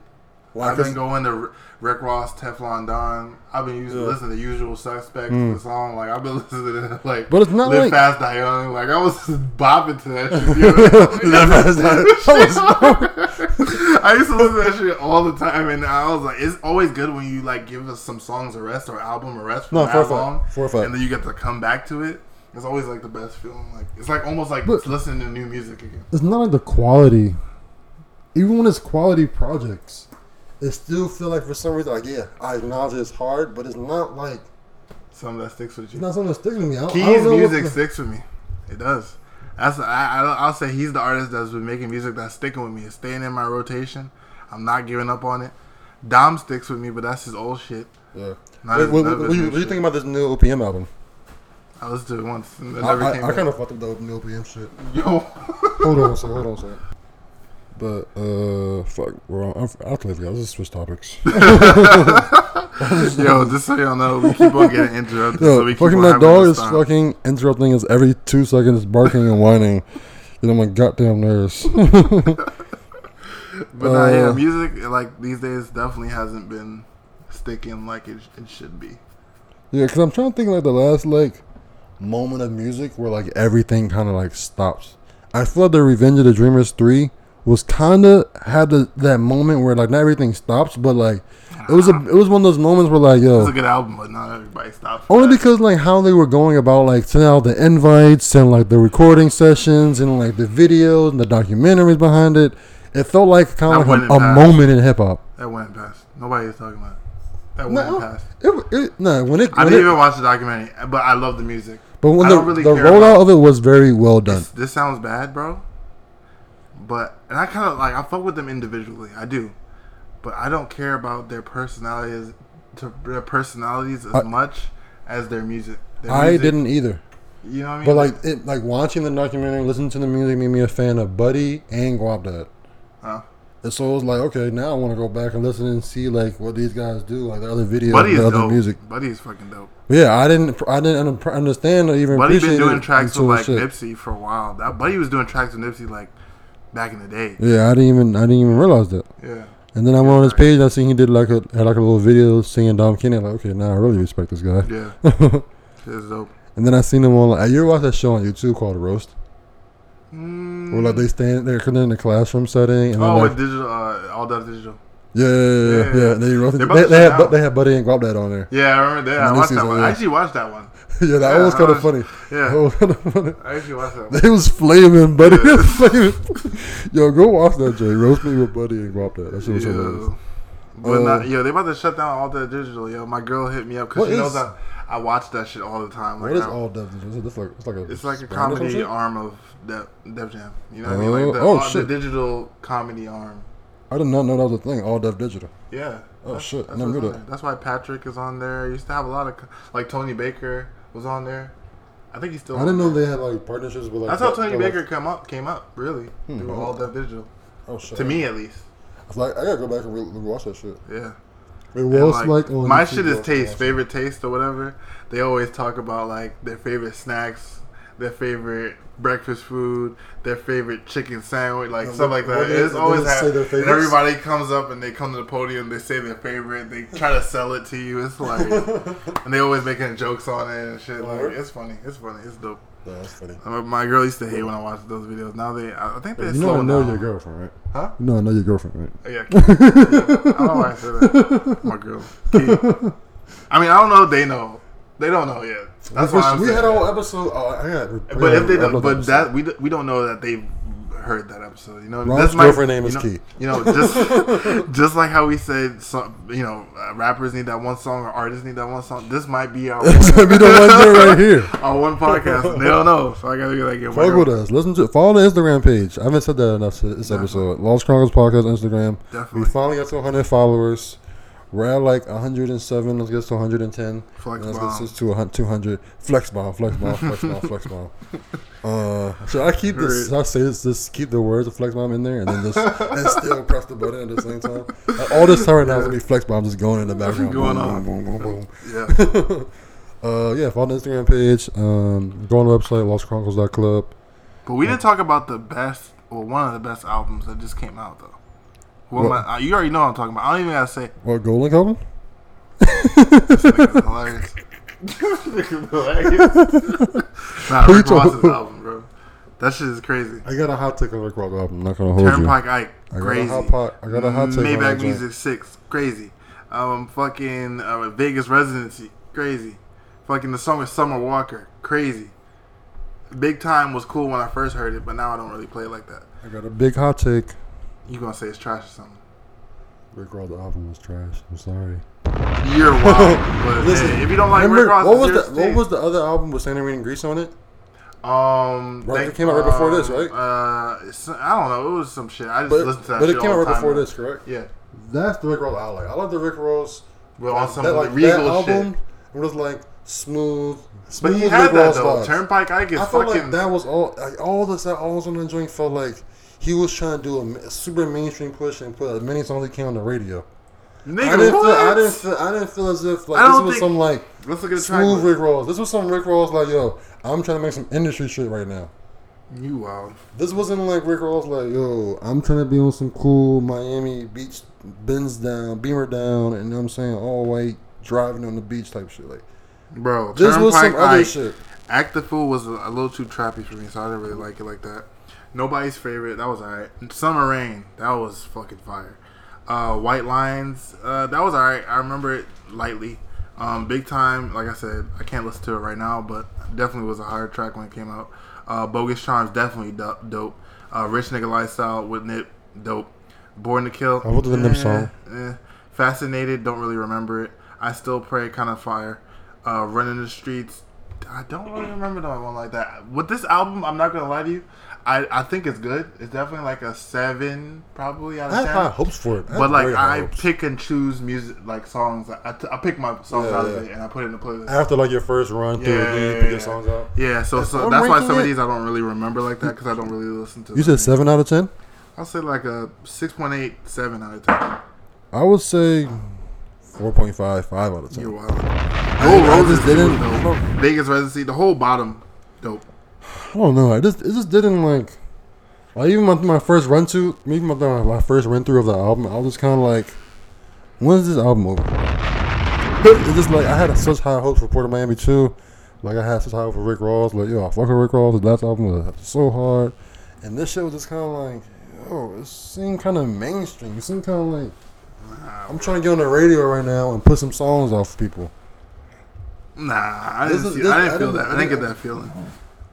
Why, I've been going to Rick Ross, Teflon Don. I've been using Yeah. listening to Usual Suspects, Mm. the song. Like I've been listening to like, But it's not Live like- Fast Die Young. Like I was bopping to that shit. You know? Live Fast Die- I used to listen to that shit all the time, and I was like, it's always good when you like give us some songs a rest or album a rest for No, that for a fact. long, a fact. and then you get to come back to it. It's always like the best feeling. Like it's like almost like But- listening to new music again. It's not like the quality. Even when it's quality projects, it still feel like for some reason like yeah, I acknowledge it's hard, but it's not like Something that sticks with you. it's not something that sticks with me. I don't, I Keys don't know what music sticks with me. It does. That's I, I I'll say he's the artist that's been making music that's sticking with me. It's staying in my rotation. I'm not giving up on it. Dom sticks with me, but that's his old shit. Yeah. Not Wait, his- what, what, you, what you think about this new OPM album? I listened to it once I, I, I kind of fucked up the new OPM shit. Yo. hold on a second. Hold on a second. But uh, fuck, we're on. I'll, tell you guys. Let's switch topics. Yo, just so y'all know, we keep on getting interrupted. Yo, so we keep fucking on my having dog is stop. fucking interrupting us every two seconds, barking and whining. You know my goddamn nerves. But nah, yeah, Uh, music like these days definitely hasn't been sticking like it, it should be. Yeah, because I'm trying to think like the last like moment of music where like everything kind of like stops. I feel like the Revenge of the Dreamers three was kind of had the, that moment where like not everything stops, but like it was a it was one of those moments where like It yo was a good album, but not everybody stopped. for only that. because like how they were going about like sending out the invites and like the recording sessions and like the videos and the documentaries behind it. It felt like kind of like a, a moment in hip hop. that went past. Nobody is talking about. It. That No, went past. It, it, no, when it, I when didn't it- even watch the documentary, but I love the music. but when I the, really the rollout of it was very well done. This, this sounds bad, bro. But and I kind of like I fuck with them individually. I do, but I don't care about their personalities, to their personalities as I- much as their music. Their I music- didn't either. You know what I mean? But like it, like watching the documentary, listening to the music made me a fan of Buddy and Guapdad. Huh? And so it was like, okay, now I want to go back and listen and see like what these guys do, like the other videos, Buddy the other dope. music. Buddy is fucking dope. Yeah, I didn't, I didn't understand or even Buddy been doing tracks with like shit. Nipsey for a while. That Buddy was doing tracks with Nipsey like back in the day. Yeah, I didn't even, I didn't even realize that. Yeah. And then I went on his page. I seen he did like a had like a little video singing Dom Kenny. I'm like, okay, now I really respect this guy. Yeah. It's dope. and then I seen him on. Like, you ever watch that show on YouTube called Roast? Mm. Where like they stand, they're in the classroom setting, and Oh, like, digital, uh, all that digital. yeah, yeah, yeah, yeah, yeah. They, roasted, They're they, they, had, they had Buddy and Guap Dad on there. Yeah, I remember that. I watched that one. I actually watched that one. Yeah, that Yeah, was kind of funny. Yeah. That was kind of funny. I actually watched that one. They was flaming, buddy. Yeah. Flaming. Yo, go watch that, Jay. Roast me with Buddy and Guapdad. That shit was hilarious. Yo. But Uh, not, yo, they about to shut down All Def Digital. Yo, my girl hit me up because she knows is- that I watch that shit all the time. What Like, is I- all Def Jam? Is it just like it's like a It's like a brand or some comedy arm of Def, Def Jam. You know what I mean? Like the, Oh, oh, all- the digital comedy arm. I did not know that was a thing. All Def Digital. Yeah. Oh That's- shit! I That's, never knew that. that's why Patrick is on there. Used to have a lot of like Tony Baker was on there. I think he's still. I didn't know they had like partnerships with like. That's how Tony like- Baker come up came up really Hmm, through All Def Digital. Oh shit! To me at least. It's like I gotta go back and re- watch that shit. Yeah. What else like? on my YouTube shit is taste, favorite taste or whatever. They always talk about like their favorite snacks, their favorite breakfast food, their favorite chicken sandwich, like And stuff like that. they- it's they always and everybody comes up and they come to the podium, they say their favorite, they try to sell it to you. It's like, and they always making jokes on it and shit. Like it's funny, it's funny, it's dope. Yeah, that's funny. My girl used to hate when I watched those videos. Now they, I think they're You know I know down. your girlfriend, right? Huh? You know I know your girlfriend, right? Oh, yeah, Key. I don't know why I said that. My girl. Key. I mean, I don't know if they know. They don't know yet. That's we, why we had a whole episode. Oh, I got. I But if they don't, but episode. that we we don't know that they've heard that episode. You know, Rob's That's my- girlfriend name you is know, Key. You know, just just like how we said, some, you know, uh, rappers need that one song or artists need that one song. This might be our might be the one right here. our one podcast. They don't know, so I gotta be like, yeah, Fuck with us. Listen to follow the Instagram page. I haven't said that enough to this episode. Lost Chronicles Podcast Instagram. Definitely. We finally got to 100 followers. We're at like 107. Let's get to 110. Flex Let's bomb. get to 200. Flex bomb. Flex bomb. Flex bomb. Flex bomb. Uh, should I keep this? Should I say this? Just keep the words of flex bomb in there, and then just and still press the button at the same time. Like, all this time right now is gonna be flex bomb just going in the background. going Boom, on. Boom, boom, boom, boom. Yeah. uh, yeah. Follow the Instagram page. Um, go on the website lostchronicles.club. But we didn't talk about the best, or one of the best albums that just came out though. What What? I- uh, you already know what I'm talking about. I don't even gotta say. What Golden Coven? Hilarious. Hilarious. nah, Rick Ross's album, bro. That shit is crazy. I got a hot take on Rick Ross album. I'm not gonna hold Turnpike you. Ike, I got crazy. a hot pot. I got a hot take on Maybach joint. Music Six, crazy. Um, fucking uh, Vegas Residency, crazy. Fucking the song with Summer Walker, crazy. Big Time was cool when I first heard it, but now I don't really play it like that. I got a big hot take. You gonna say it's trash or something? Rick Ross album was trash. I'm sorry. You're wild. but Listen, hey, if you don't like Rick Ross, what was the what was the other album with Santa Reed and Grease on it? Um, Right, they- it came out right before this, right? Uh, I don't know. It was some shit. I just But, listened to that. but shit it came all out the right time before now. this, correct? Yeah. That's the Rick Ross I like. I like the Rick Ross. Well, on some that, like, Regal that shit. album was like smooth. But smooth he had Rick that Ross though. vibes. Turnpike I is I felt fucking. like that was all. Like all this, all this on the joint felt like he was trying to do a, super mainstream push and put as many songs as he can on the radio. Nigga, I didn't feel. I didn't feel. I didn't feel as if like this was some like Let's look at the track smooth. Rick Ross. This was some Rick Ross like yo. I'm trying to make some industry shit right now. You wild. This wasn't like Rick Ross like yo. I'm trying to be on some cool Miami Beach Benz down, Beamer down, and you know what I'm saying all white driving on the beach type shit. Like Bro, this was some Turnpike other shit. Act the Fool was a little too trappy for me, so I didn't really like it like that. Nobody's favorite, that was alright. Summer Reign, that was fucking fire. Uh, White Lines, uh, that was alright. I remember it lightly. Um, Big Time, like I said, I can't listen to it right now, but definitely was a hard track when it came out. Uh, Bogus Charms, definitely do- dope. Uh, Rich Nigga Lifestyle with Nip, dope. Born to Kill. I voted the Nip eh, song. eh. Fascinated, don't really remember it. I Still Pray, kind of fire. Uh, Running the Streets, I don't really remember that one like that. With this album, I'm not gonna lie to you, I, I think it's good. It's definitely like a seven, probably out of I have ten. high hopes for it. I But like I hopes. pick and choose music, like songs. I, t- I pick my songs Yeah, out yeah. of it and I put it in the playlist. After like your first run through, Yeah, you pick your songs out. Yeah, so so that's why some of these I don't really remember like that because I don't really listen to. You said seven out of ten. I'll say like a six point eight seven out of ten. I would say four point five, five out of ten. You're wild. I- Gold I Roses just didn't- Vegas residency, the whole bottom. I don't know. I just it just didn't like. Like even my, my first run to, even my, my first run through of the album, I was just kind of like, when's this album over? It's just like I had such high hopes for Port of Miami too. Like I had such high hopes for Rick Ross. Like yo, I fuck with Rick Ross. His last album was so hard, and this shit was just kind of like, yo, it seemed kind of mainstream. It seemed kind of like I'm trying to get on the radio right now and put some songs off for people. Nah, I This didn't, is- see, this- I didn't I feel didn't- that. I didn't get that feeling.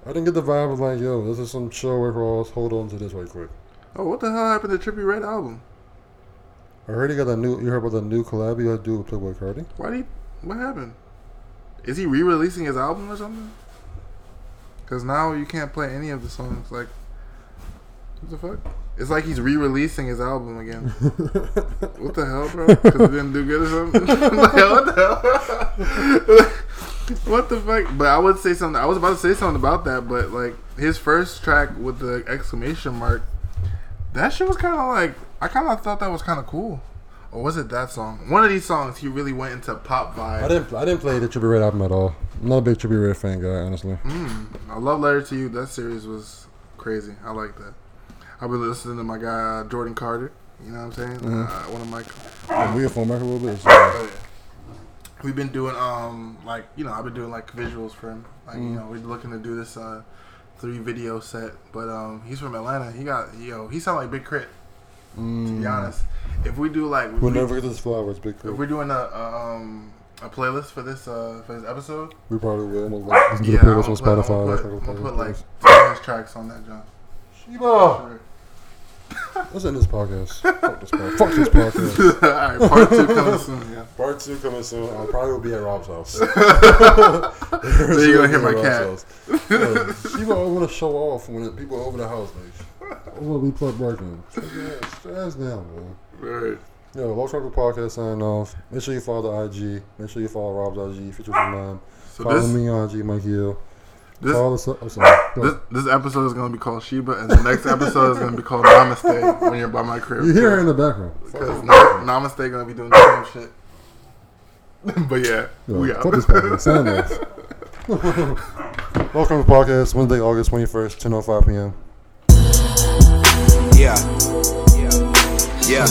I didn't get the vibe of like, yo, this is some show Rick Ross. Hold on to this right quick. Oh, what the hell happened to Trippie Redd album? I heard he got a new. You heard about the new collab he got to do with Playboi Carti? Why did he, what happened? Is he re-releasing his album or something? Because now you can't play any of the songs. Like, what the fuck? It's like he's re-releasing his album again. what the hell, bro? Because it didn't do good or something? like, what the hell? what the fuck? But I would say something. I was about to say something about that, but like his first track with the exclamation mark, that shit was kind of like I kind of thought that was kind of cool. Or was it that song? One of these songs, he really went into pop vibe. I didn't. I didn't play the Trippie Redd album at all. I'm not a big Trippie Redd fan guy, honestly. Mm, I love Letter to You. That series was crazy. I like that. I've been listening to my guy Jordan Carter. You know what I'm saying? Mhm. Uh, one of my. And we inform back a little bit. so- yeah. We've been doing um like you know I've been doing like visuals for him. Like you Mm. know we're looking to do this uh three video set. But um he's from Atlanta. He got yo he sound like Big Crit. To Mm. be honest, if we do like We'll we- never get this flowers, big Crit. if we're doing a, a um a playlist for this uh for this episode. We probably will. We'll like, to Yeah, I'm playlist gonna on put, I'm gonna like, put, I'm gonna put like like, some of his tracks on that, John. Sheba. Let's end this podcast. Fuck this podcast. Fuck this podcast. Alright, part two coming soon, yeah. Part two coming soon. I probably will be at Rob's house. Then you're gonna hear my cat. Yeah, Sheba always want to show off when people are over the house. Like, I want to be plugged working. Stress down, man. Right. Yo, Low Struggle Podcast signing off. Make sure you follow the IG. Make sure you follow Rob's IG. Features of mine. So follow this- me on IG, Mike Hill. This, follow us. I'm sorry. Go this, this episode is gonna be called Sheba, and the next episode is gonna be called Namaste when you're by my crib. You hear her in the background. Because Na- Namaste gonna be doing the same shit. but yeah, Yo, we out. fuck this podcast. Sign off. Welcome to the podcast. Wednesday, August 21st, 10.05 p.m. Yeah. Yeah.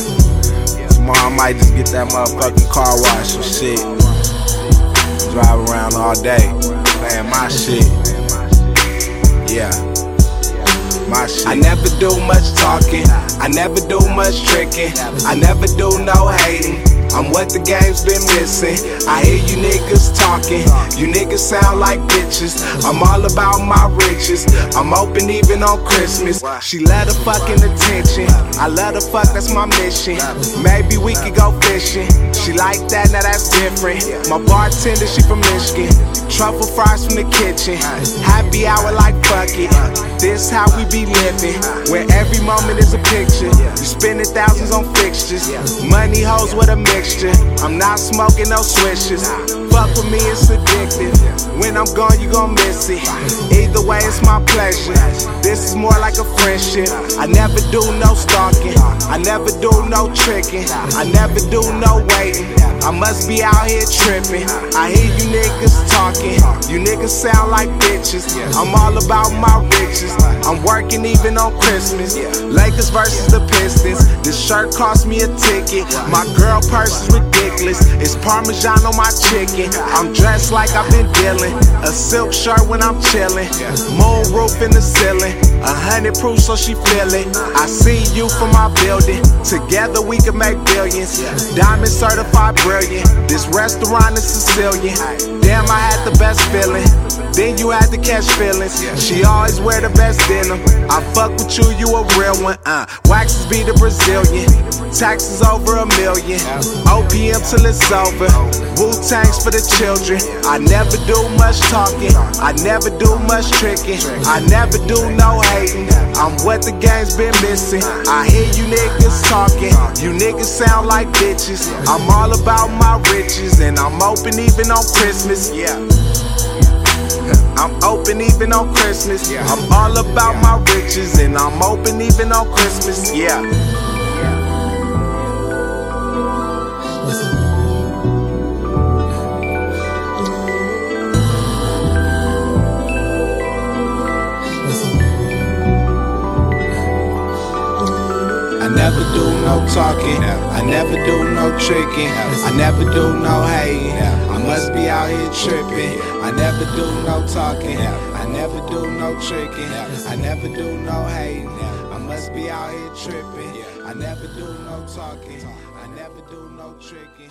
Yeah. Tomorrow I might just get that motherfucking car wash or shit. Drive around all day, playing my shit. Yeah. I never do much talking. I never do much tricking. I never do no hating. I'm what the game's been missing. I hear you niggas talking. You niggas sound like bitches. I'm all about my riches. I'm open even on Christmas. She love the fucking attention. I love the fuck, that's my mission. Maybe we could go fishing. She like that, now that's different. My bartender, she from Michigan. Truffle fries from the kitchen. Happy hour like fuck it. This how we be living. Where every moment is a picture. You spending thousands on fixtures. Money hoes with a mixture. I'm not smoking no swishes. Fuck with me, it's addictive. When I'm gone, you gon' miss it. Either way, it's my pleasure. This is more like a friendship. I never do no stalking. I never do no tricking. I never do no waiting. I must be out here tripping. I hear you niggas talking. You niggas sound like bitches. I'm all about my riches. I'm working even on Christmas. Lakers versus the Pistons. This shirt cost me a ticket. My girl purse is ridiculous. It's Parmesan on my chicken. I'm dressed like I've been dealing. A silk shirt when I'm chilling. Moon roof in the ceiling. A hundred proof so she feel it. I see you from my building. Together we can make billions. Diamond certified brilliant. This restaurant is Sicilian. Damn, I had the best feeling. Then you had to catch feelings. She always wear the best denim. I fuck with you, you a real one. Uh, waxes be the Brazilian. Taxes over a million. OPM till it's over. Wu Tangs for the children. I never do much talking. I never do much tricking. I never do no hating. I'm what the game's been missing. I hear you niggas talking. You niggas sound like bitches. I'm all about my riches and I'm open even on Christmas. Yeah. I'm open even on Christmas. Yeah. I'm all about my riches and I'm open even on Christmas. Yeah. Never do no talking. I never do no tricking. I never do no hating. I must be out here tripping. I never do no talking. I never do no tricking. I never do no hating. I must be out here tripping. I never do no talking. I never do no tricking.